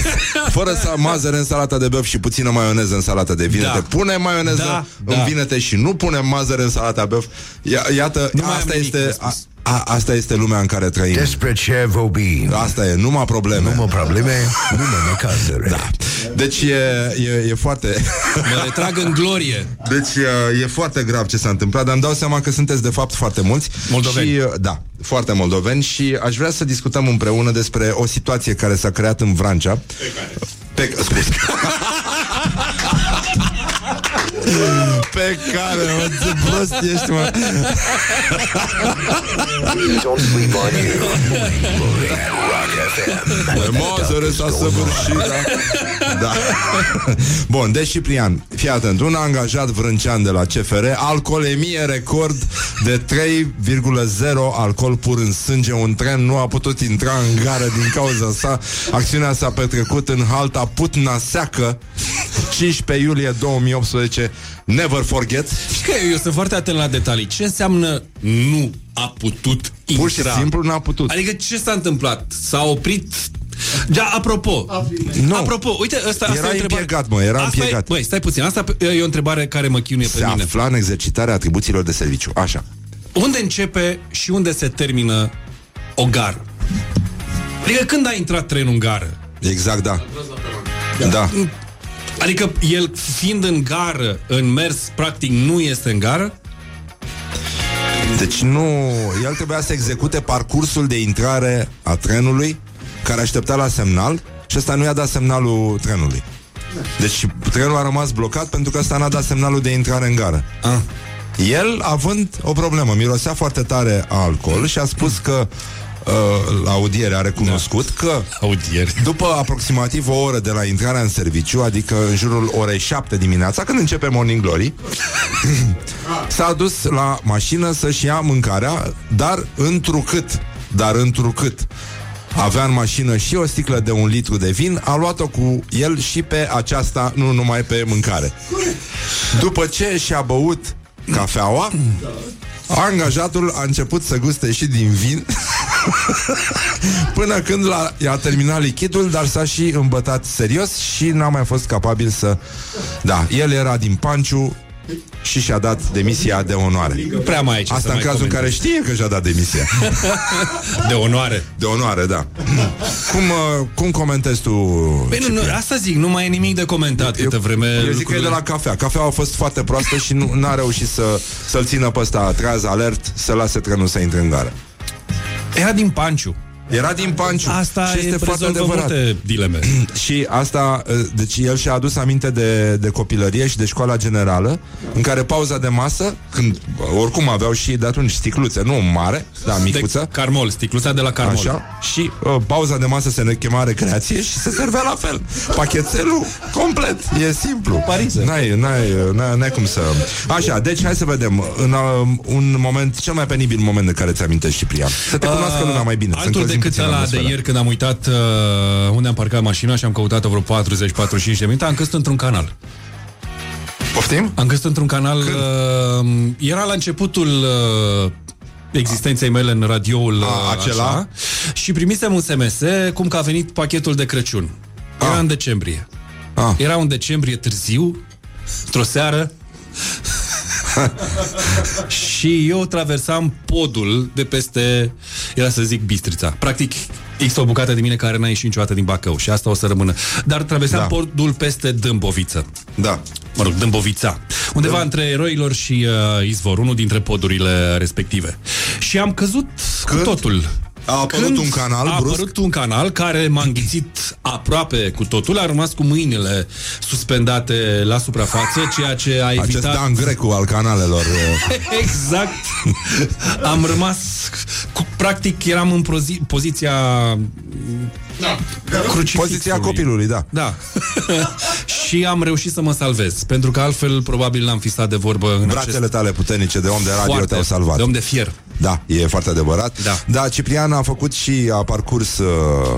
fără să mazăre în salata de băf și puțină maioneză în salata de vinete. Da. Pune maioneză Da, în da. vinete și nu pune mazăre în salata de băf. Ia, iată, Nu mai am asta nimic de este, spus. a, a, asta este lumea în care trăim. Despre ce vorbim? Asta e, numai probleme. Numai probleme, numai necazuri. Da. Deci e, e, e foarte... Mă retrag în glorie Deci e, e foarte grav ce s-a întâmplat, dar îmi dau seama că sunteți de fapt foarte mulți. Moldoveni. Și, da, foarte moldoveni și aș vrea să discutăm împreună despre o situație care s-a creat în Vrancea. Pe care? Pe, scuze. Pe care, mă, ce prost ești, mă. Don't sleep on you. Morning Glory at Rock FM. Mozăre s-a săvârșit da. da. Bun, deci Ciprian Fii atent, un angajat vrâncean de la CFR Alcoolemie record De 3,0 alcool pur în sânge Un tren nu a putut intra în gară Din cauza sa Acțiunea s-a petrecut în halta Putna Seacă 15 iulie 2018 Never forget Că eu sunt foarte atent la detalii Ce înseamnă nu a putut intra? Pur și simplu n-a putut Adică ce s-a întâmplat? S-a oprit da, apropo Nu. Apropo, uite, ăsta, asta Era e o întrebare. împiegat, mă, era asta împiegat. E, băi, stai puțin, asta e o întrebare care mă chinuie pe Se mine afla în exercitarea atribuțiilor de serviciu Așa Unde începe și unde se termină o gară? Adică când a intrat trenul în gară? Exact, da Da Adică el fiind în gară, în mers, practic nu este în gară? Deci nu... El trebuia să execute parcursul de intrare a trenului care aștepta la semnal și ăsta nu i-a dat semnalul trenului. Deci trenul a rămas blocat pentru că ăsta n-a dat semnalul de intrare în gară. Ah. El, având o problemă, mirosea foarte tare a alcool și a spus că uh, la audiere a recunoscut da. că Audiere. după aproximativ o oră de la intrarea în serviciu, adică în jurul orei 7 dimineața, când începe Morning Glory, s-a dus la mașină să-și ia mâncarea, dar întrucât, dar întrucât avea în mașină și o sticlă de un litru de vin, a luat-o cu el și pe aceasta, nu numai pe mâncare. După ce și-a băut cafeaua, angajatul a început să guste și din vin Până când la, i-a terminat lichidul Dar s-a și îmbătat serios Și n-a mai fost capabil să Da, el era din Panciu Și și-a dat demisia de onoare. Prea mai aici. Asta în cazul în care știe că și-a dat demisia. De onoare. De onoare, da. Cum, uh, cum comentezi tu Păi nu, nu, asta zic, nu mai e nimic de comentat câtă vreme Eu zic că e lucrurile- de la cafea. Cafeaua a fost foarte proastă și nu n-a reușit să, Să-l țină pe ăsta treaz, alert Să lase trenul să intre în gară Era din Panciu. Era din Panciu Asta și este e foarte rezolvă adevărat multe dileme. Și asta, uh, deci el și-a adus aminte de, de copilărie și de școala generală, în care pauza de masă, când uh, oricum aveau și de atunci sticluțe, nu mare, da, micuță, De carmol, sticluța de la carmol. Așa, și uh, pauza de masă se ne chema recreație și se servea la fel. Pachetelul complet, e simplu. Pariză. N-ai, n-ai, n-ai, n-ai cum să... Așa, deci hai să vedem. În uh, un moment, cel mai penibil moment de care ți amintești, Ciprian. Să te cunoască lumea mai bine. să Uh, Altul încălzim decât puțin ăla de atmosfera. ieri când am uitat uh, unde am parcat mașina și am căutat-o vreo 40-45 de minute, am căzut într-un canal. Poftim? Am căzut într-un canal... Uh, era la începutul... Uh, existenței mele în radioul A, uh, acela? așa, și primisem un SMS cum că a venit pachetul de Crăciun. Era A. în decembrie. Ah. Era un decembrie târziu, într-o seară, și eu traversam podul de peste, era să zic Bistrița. Practic, Există o bucată de mine care n-a ieșit niciodată din Bacău și asta o să rămână. Dar traversam Da. da. podul peste Dâmboviță. Da. Mă rog, Dâmbovița. Undeva între Eroilor și uh, Izvor, unul dintre podurile respective. Și am căzut Când? cu totul. A apărut un canal a brusc? apărut un canal care m-a înghițit aproape cu totul, a rămas cu mâinile suspendate la suprafață, ceea ce a Acest evitat... Dan Grecu al canalelor. uh, Exact. Am rămas cu, practic eram în prozi- poziția da. crucifixului. Poziția copilului, da. Da. și am reușit să mă salvez, pentru că altfel probabil n-am fi stat de vorbă în Brațele acest tale puternice de om de radio foarte, te-au salvat. de om de fier. Da, e foarte adevărat. Da. da Ciprian a făcut și a parcurs uh,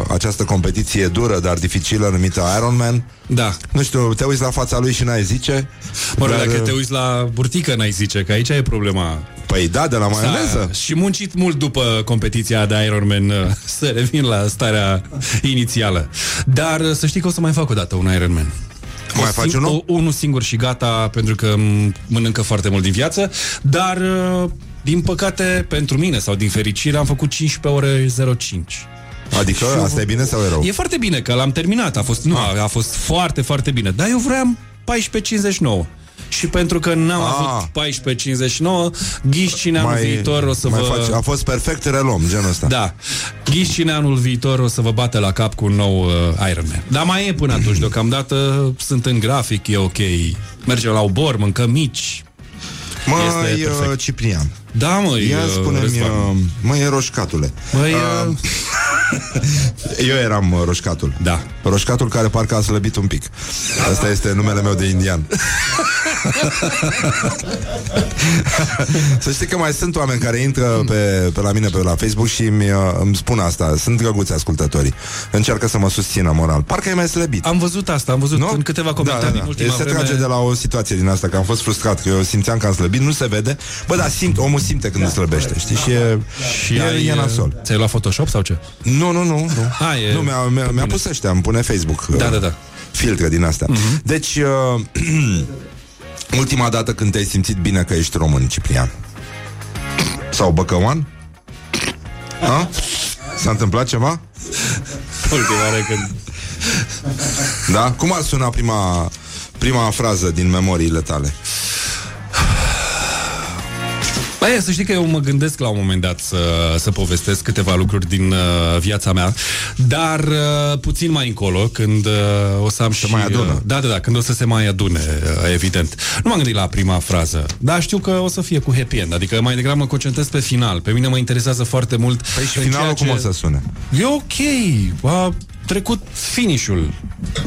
această competiție dură, dar dificilă, numită Ironman. Da. Nu știu, te uiți la fața lui și n-ai zice? Mă rog, Dar, dacă uh, te uiți la burtică, n-ai zice, că aici e problema. Păi da, de la maioneză. S-a- Și muncit mult după competiția de Ironman uh, să revin la starea inițială. Dar uh, să știi că o să mai fac o dată un Ironman. Mai O faci sing- unul? O, unul singur și gata, pentru că m- mănâncă foarte mult din viață, dar uh, din păcate, pentru mine sau din fericire, am făcut 15 ore 05. Adică Și eu- asta e bine sau e rău? E foarte bine că l-am terminat, a fost, nu, a, a fost foarte, foarte bine. Dar eu vreau 14.59. Și pentru că n-am Ah. avut 14.59, ghiși cine anul viitor o să mai vă... faci, a fost perfect reluăm, genul ăsta. Da. Ghiși cine anul viitor o să vă bată la cap cu un nou uh, Ironman. Dar mai e până atunci, deocamdată sunt în grafic, e ok. Mergem la obor, mâncăm mici. Măi, Este perfect. uh, Ciprian, Da, mă, ia spune-mi, uh, măi, e roșcatule. Măi, Uh, Eu eram uh, roșcatul. Da. Roșcatul care parcă a slăbit un pic. Asta este numele meu de indian. Să știi că mai sunt oameni care intră pe, pe la mine pe la Facebook și îmi, uh, îmi spun asta. Sunt drăguți ascultătorii. Încearcă să mă susțină moral. Parcă e mai slăbit. Am văzut asta, am văzut Nu? în câteva comentarii da, în da. ultima Se vreme. trage de la o situație din asta, că am fost frustrat, că eu simțeam că am slăbit, nu se vede. Bă, dar simt, omul simte când îți slăbește, știi? Și e, și e, ai, e nasol. Ți-ai luat Photoshop sau ce? Nu, nu, nu. nu. A, e- nu mi-a, mi-a, mi-a pus ăștia, îmi pune Facebook. Da, uh, da, da. Filtre din astea. Mhm. Deci, uh, ultima dată când te-ai simțit bine că ești român, Ciprian? Sau băcăuan? A? S-a întâmplat ceva? Ultima oară când... Da? Cum ar suna prima, prima frază din memoriile tale? Băi, să știi că eu mă gândesc la un moment dat să, să povestesc câteva lucruri din uh, viața mea, dar uh, puțin mai încolo, când uh, o să am și... mai adună. Uh, da, da, da, când o să se mai adune, uh, evident. Nu m-am gândit la prima frază, dar știu că o să fie cu happy end, adică mai degrabă mă concentrez pe final. Pe mine mă interesează foarte mult... Păi și în finalul ceea cum o să sune? E ok, a trecut finish-ul.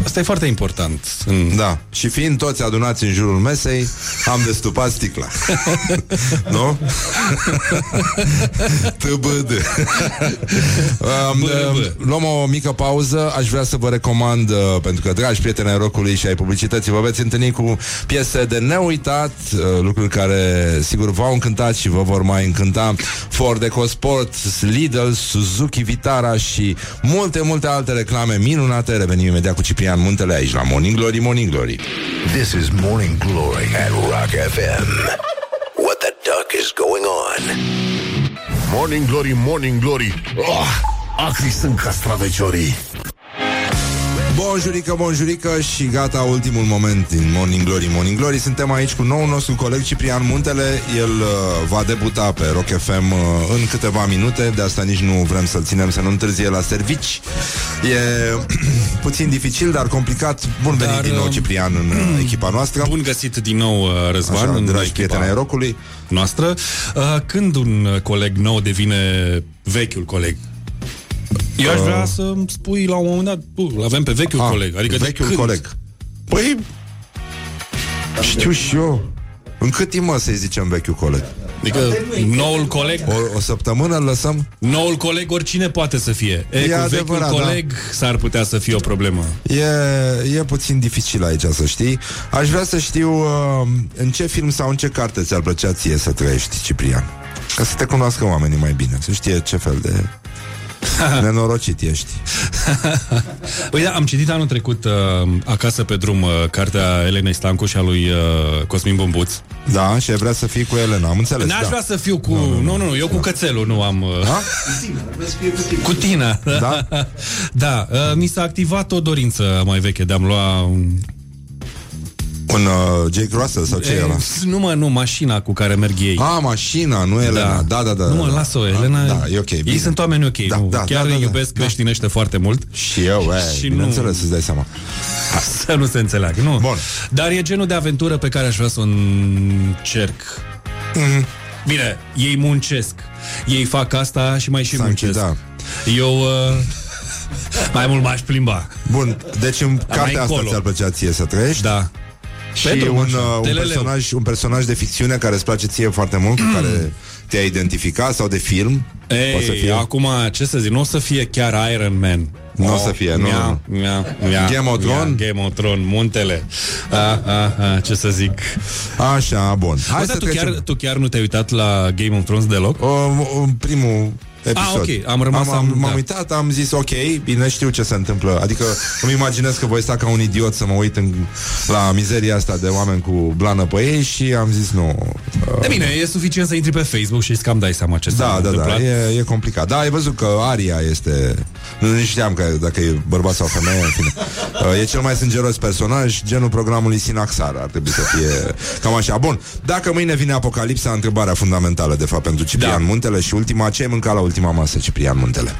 Asta e foarte important. În... Da. Și fiind toți adunați în jurul mesei, am destupat sticla. nu? TBD. um, um, luăm o mică pauză. Aș vrea să vă recomand, uh, pentru că, dragi prieteni ai rockului și ai publicității, vă veți întâlni cu piese de neuitat, uh, lucruri care, sigur, v-au încântat și vă vor mai încânta. Ford EcoSport, Lidl, Suzuki Vitara și multe, multe alte reclame minunate. Revenim imediat cu Ciprian Muntele aici la Morning Glory, Morning Glory. This is Morning Glory at Rock FM. What the duck is going on? Morning Glory, Morning Glory oh, Acri sunt castraveciorii Bonjurică, bonjurică și gata, ultimul moment din Morning Glory, Morning Glory. Suntem aici cu noul nostru coleg Ciprian Muntele. El uh, va debuta pe Rock FM uh, în câteva minute, de asta nici nu vrem să-l ținem să nu întârzie la servici. E puțin dificil, dar complicat. Bun venit Dar, din nou, uh, Ciprian, în uh, echipa noastră. Bun găsit din nou, uh, Răzvan, Așa, în dragi echipa prieteni ai rockului. noastră. Uh, Când un uh, coleg nou devine vechiul coleg? Eu aș vrea să-mi spui la un moment dat, "Bu, îl avem pe vechiul Ah, coleg. Adică de vechiul când? coleg. Păi, știu și eu. În cât timp, mă, să-i zicem vechiul coleg? Adică noul coleg, O, o săptămână îl lăsăm? noul coleg oricine poate să fie. E, E cu adevărat, vechiul da. coleg s-ar putea să fie o problemă. E, e puțin dificil aici să știi Aș vrea să știu uh, În ce film sau în ce carte ți-ar plăcea ție să trăiești, Ciprian Ca să te cunoască oamenii mai bine Să știe ce fel de Nenorocit ești. Păi da, am citit anul trecut uh, acasă pe drum uh, cartea Elenei Stancu și a lui uh, Cosmin Bumbuț. Da, și ai vrea să fii cu Elena, am înțeles. N-aș da. vrea să fiu cu... Nu, nu, nu, eu cu cățelul nu am... Uh, cu tine. Da? da, uh, mi s-a activat o dorință mai veche de a-mi lua... un- Un uh, Jake Russell sau ce e ăla? Eh, Nu mă, nu, mașina cu care merg ei. A, mașina, nu Elena. Da, da, da. Nu da, mă, da. lasă-o, Elena. Da, e ok. Ei bine. sunt oameni ok, Da, nu? da, Chiar da, da, îi da. iubesc Da. creștinește foarte mult. Și eu, e, Și și nu- bineînțeles, îți dai seama. Să nu se înțeleagă, nu? Bun. Dar e genul de aventură pe care aș vrea să o încerc. Mhm. Bine, ei muncesc. Ei fac asta și mai și Sanchi, muncesc. da. Eu uh, mai mult m-aș plimba. Bun, deci în mai cartea asta încolo. ți-ar plăcea ție să trăiești? Da. Și Pentru un, așa, uh, un, teleleu. personaj, un personaj de ficțiune care îți place ție foarte mult, cu care te-ai identificat sau de film? Poate să Ei, fie. acum, ce să zic, nu o să fie chiar Iron Man. Nu o să fie, nu, Mia, mia, mia, Game of mia, Thrones? Game of Thrones, muntele. A, a, a, ce să zic. Așa, bun. Hai Hai să da, tu, chiar, trecem. tu chiar nu te-ai uitat la Game of Thrones deloc? O, o, primul episod. ok, am rămas am, am, am- m-am da. uitat, am zis ok, bine știu ce se întâmplă. Adică îmi imaginez că voi sta ca un idiot să mă uit în, la mizeria asta de oameni cu blană pe ei și am zis nu. De bine, e suficient să intri pe Facebook și îți cam dai seama ce s-a Da, da, da, întâmplat. e, e complicat. Da, ai văzut că Aria este... Nu nici știam că, dacă e bărbat sau femeie, în fine. Uh, E cel mai sângeros personaj, genul programului Sinaxar. Ar trebui să fie cam așa. Bun, dacă mâine vine apocalipsa, întrebarea fundamentală, de fapt, pentru Ciprian Da. Muntele și ultima, ce ai mâncat la ultima masă, Ciprian Muntele?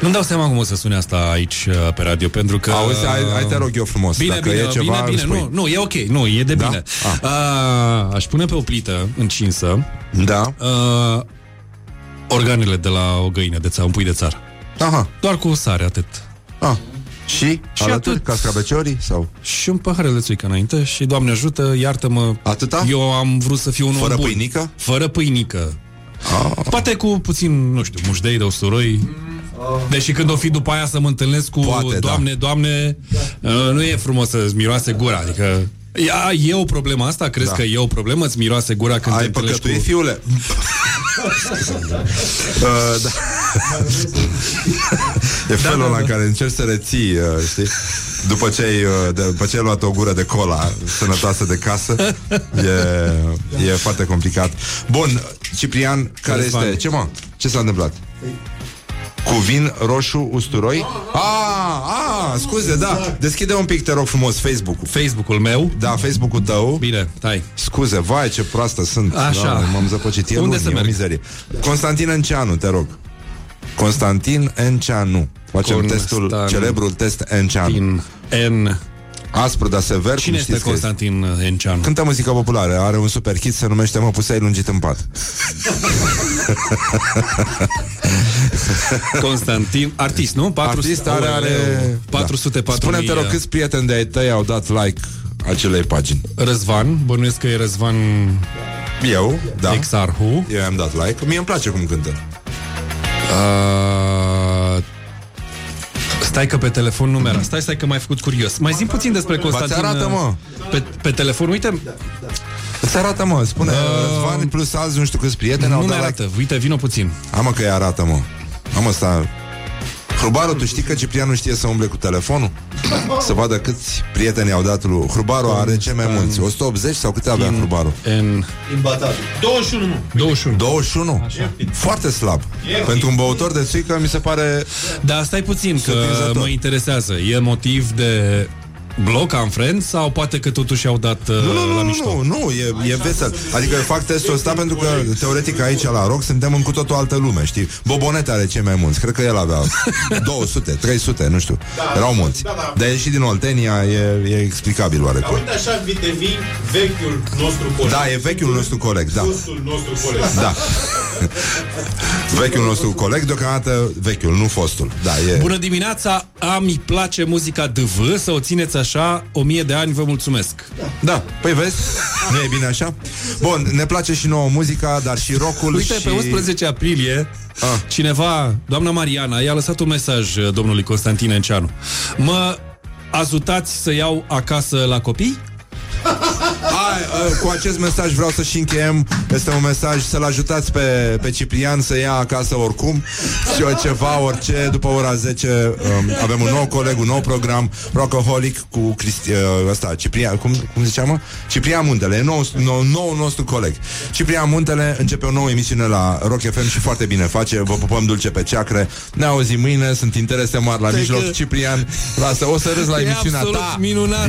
Nu-mi dau seama cum o să sune asta aici uh, pe radio, pentru că... Auzi, hai, hai te rog eu frumos. Bine, dacă bine, e ceva, bine, bine, spui. nu, nu, e ok, nu, e de Da? bine. Ah. A, aș pune pe o plită încinsă Da? uh, organele de la o găină de țară, un pui de țară. Aha. Doar cu sare, atât. Ah. Și? Și Alături? atât. Cascabeciorii? Sau? Și un paharel de țuică înainte și, Doamne ajută, iartă-mă. Atâta? Eu am vrut să fiu un om Fără bun. pâinică? Fără pâinică. Ah. Poate cu puțin, nu știu, mușdei de usturoi. Deși când o fi după aia să mă întâlnesc cu Poate, da. Doamne, Doamne, uh, nu e frumos să-ți miroase gura, adică Ia, e o problemă asta? Crezi Da. că e o problemă? Îți miroase gura când te Ai întâlnești păcătuit, cu... fiule? uh, da. e felul ăla în care încerci să reții, uh, știi? După ce, ai, uh, de, după ce ai luat o gură de cola sănătoasă de casă, e, e foarte complicat. Bun, Ciprian, care Răzvan. este? Ce mă? Ce s-a întâmplat? Cu vin roșu usturoi? Ah, ah, scuze, da. Deschide un pic, te rog frumos, Facebook-ul. Facebook-ul meu. Da, Facebook-ul tău. Bine, stai. Scuze, vai ce proastă sunt Așa. Da, M-am zăpăcit E Unde luni, să e o merg? mizerie Constantin Enceanu, te rog Constantin Enceanu. Facem Constan- testul, celebrul test Enceanu. Din N. Aspru, dar sever Cine cum este știți că Constantin Enceanu? Cântă muzică populară, are un super hit Se numește Mă pusei lungit în pat. Constantin, artist, nu? 400, Artist are, are 404 Spune-te rog câți prieteni de ai tăi au dat like acelei pagini? Răzvan, bănuiesc că e Răzvan Eu, da. Exarhu. Eu am dat like. Mie îmi place cum cântă Uh, stai că pe telefon nu mi Stai, stai că m-ai făcut curios. Mai zi puțin despre Constantin. Ba-ți arată, mă. Pe, pe telefon, uite, Îți arată, mă, spune Răzvan plus alți nu știu câți prieteni au nu mi dat like arată. Uite, vină puțin. Am că îi arată, mă. Am ăsta... Hrubaru, tu știi că Ciprian nu știe să umble cu telefonul? Să vadă câți prieteni au dat lui... Hrubaru are cei mai mulți. 180 sau câte avea Hrubaru? În Imbatabil. 21, mă. 21. 21? Foarte slab. Pentru un băutor de țuică mi se pare... Da, stai puțin, că Surprinzător. mă interesează. E motiv de bloc am friend sau poate că totuși au dat uh, Nu, nu, la nu, mișto? nu, nu, e, e vesel. Adică fac testul ăsta pentru că, teoretic, aici la rock suntem în cu totul altă lume, știi? Bobonete are cei mai mulți. Cred că el avea 200, 300, nu știu. Erau mulți. Dar e și din Oltenia, e, e explicabil Dar oarecum. uite așa, vitevii, vechiul nostru coleg. Da, e vechiul nostru coleg, da. Fostul nostru coleg. Da. vechiul nostru coleg, deocamdată vechiul, nu fostul. Da, e... Bună dimineața, ami place muzica DV, să o țineți așa, o mie de ani, vă mulțumesc. Da, păi vezi, nu e bine așa? Bun, ne place și nouă muzica, dar și rockul Uite, și... pe 11 aprilie, Ah. cineva, doamna Mariana, i-a lăsat un mesaj uh, domnului Constantin Enceanu. Mă ajutați să iau acasă la copii? uh, cu acest mesaj vreau să și încheiem. Este un mesaj să-l ajutați pe, pe Ciprian să ia acasă oricum și o ceva, orice. După ora 10 um, avem un nou coleg, un nou program, Rockaholic cu Cristi, uh, ăsta, Ciprian, cum, cum ziceam, mă? Ciprian Muntele, e nou, nou, nou nostru coleg. Ciprian Muntele începe o nouă emisiune la Rock FM și foarte bine face. Vă pupăm dulce pe ceacre. Ne auzim mâine, sunt interese mari la mijloc. Ciprian, lasă, o să râzi la E emisiunea absolut ta. minunat.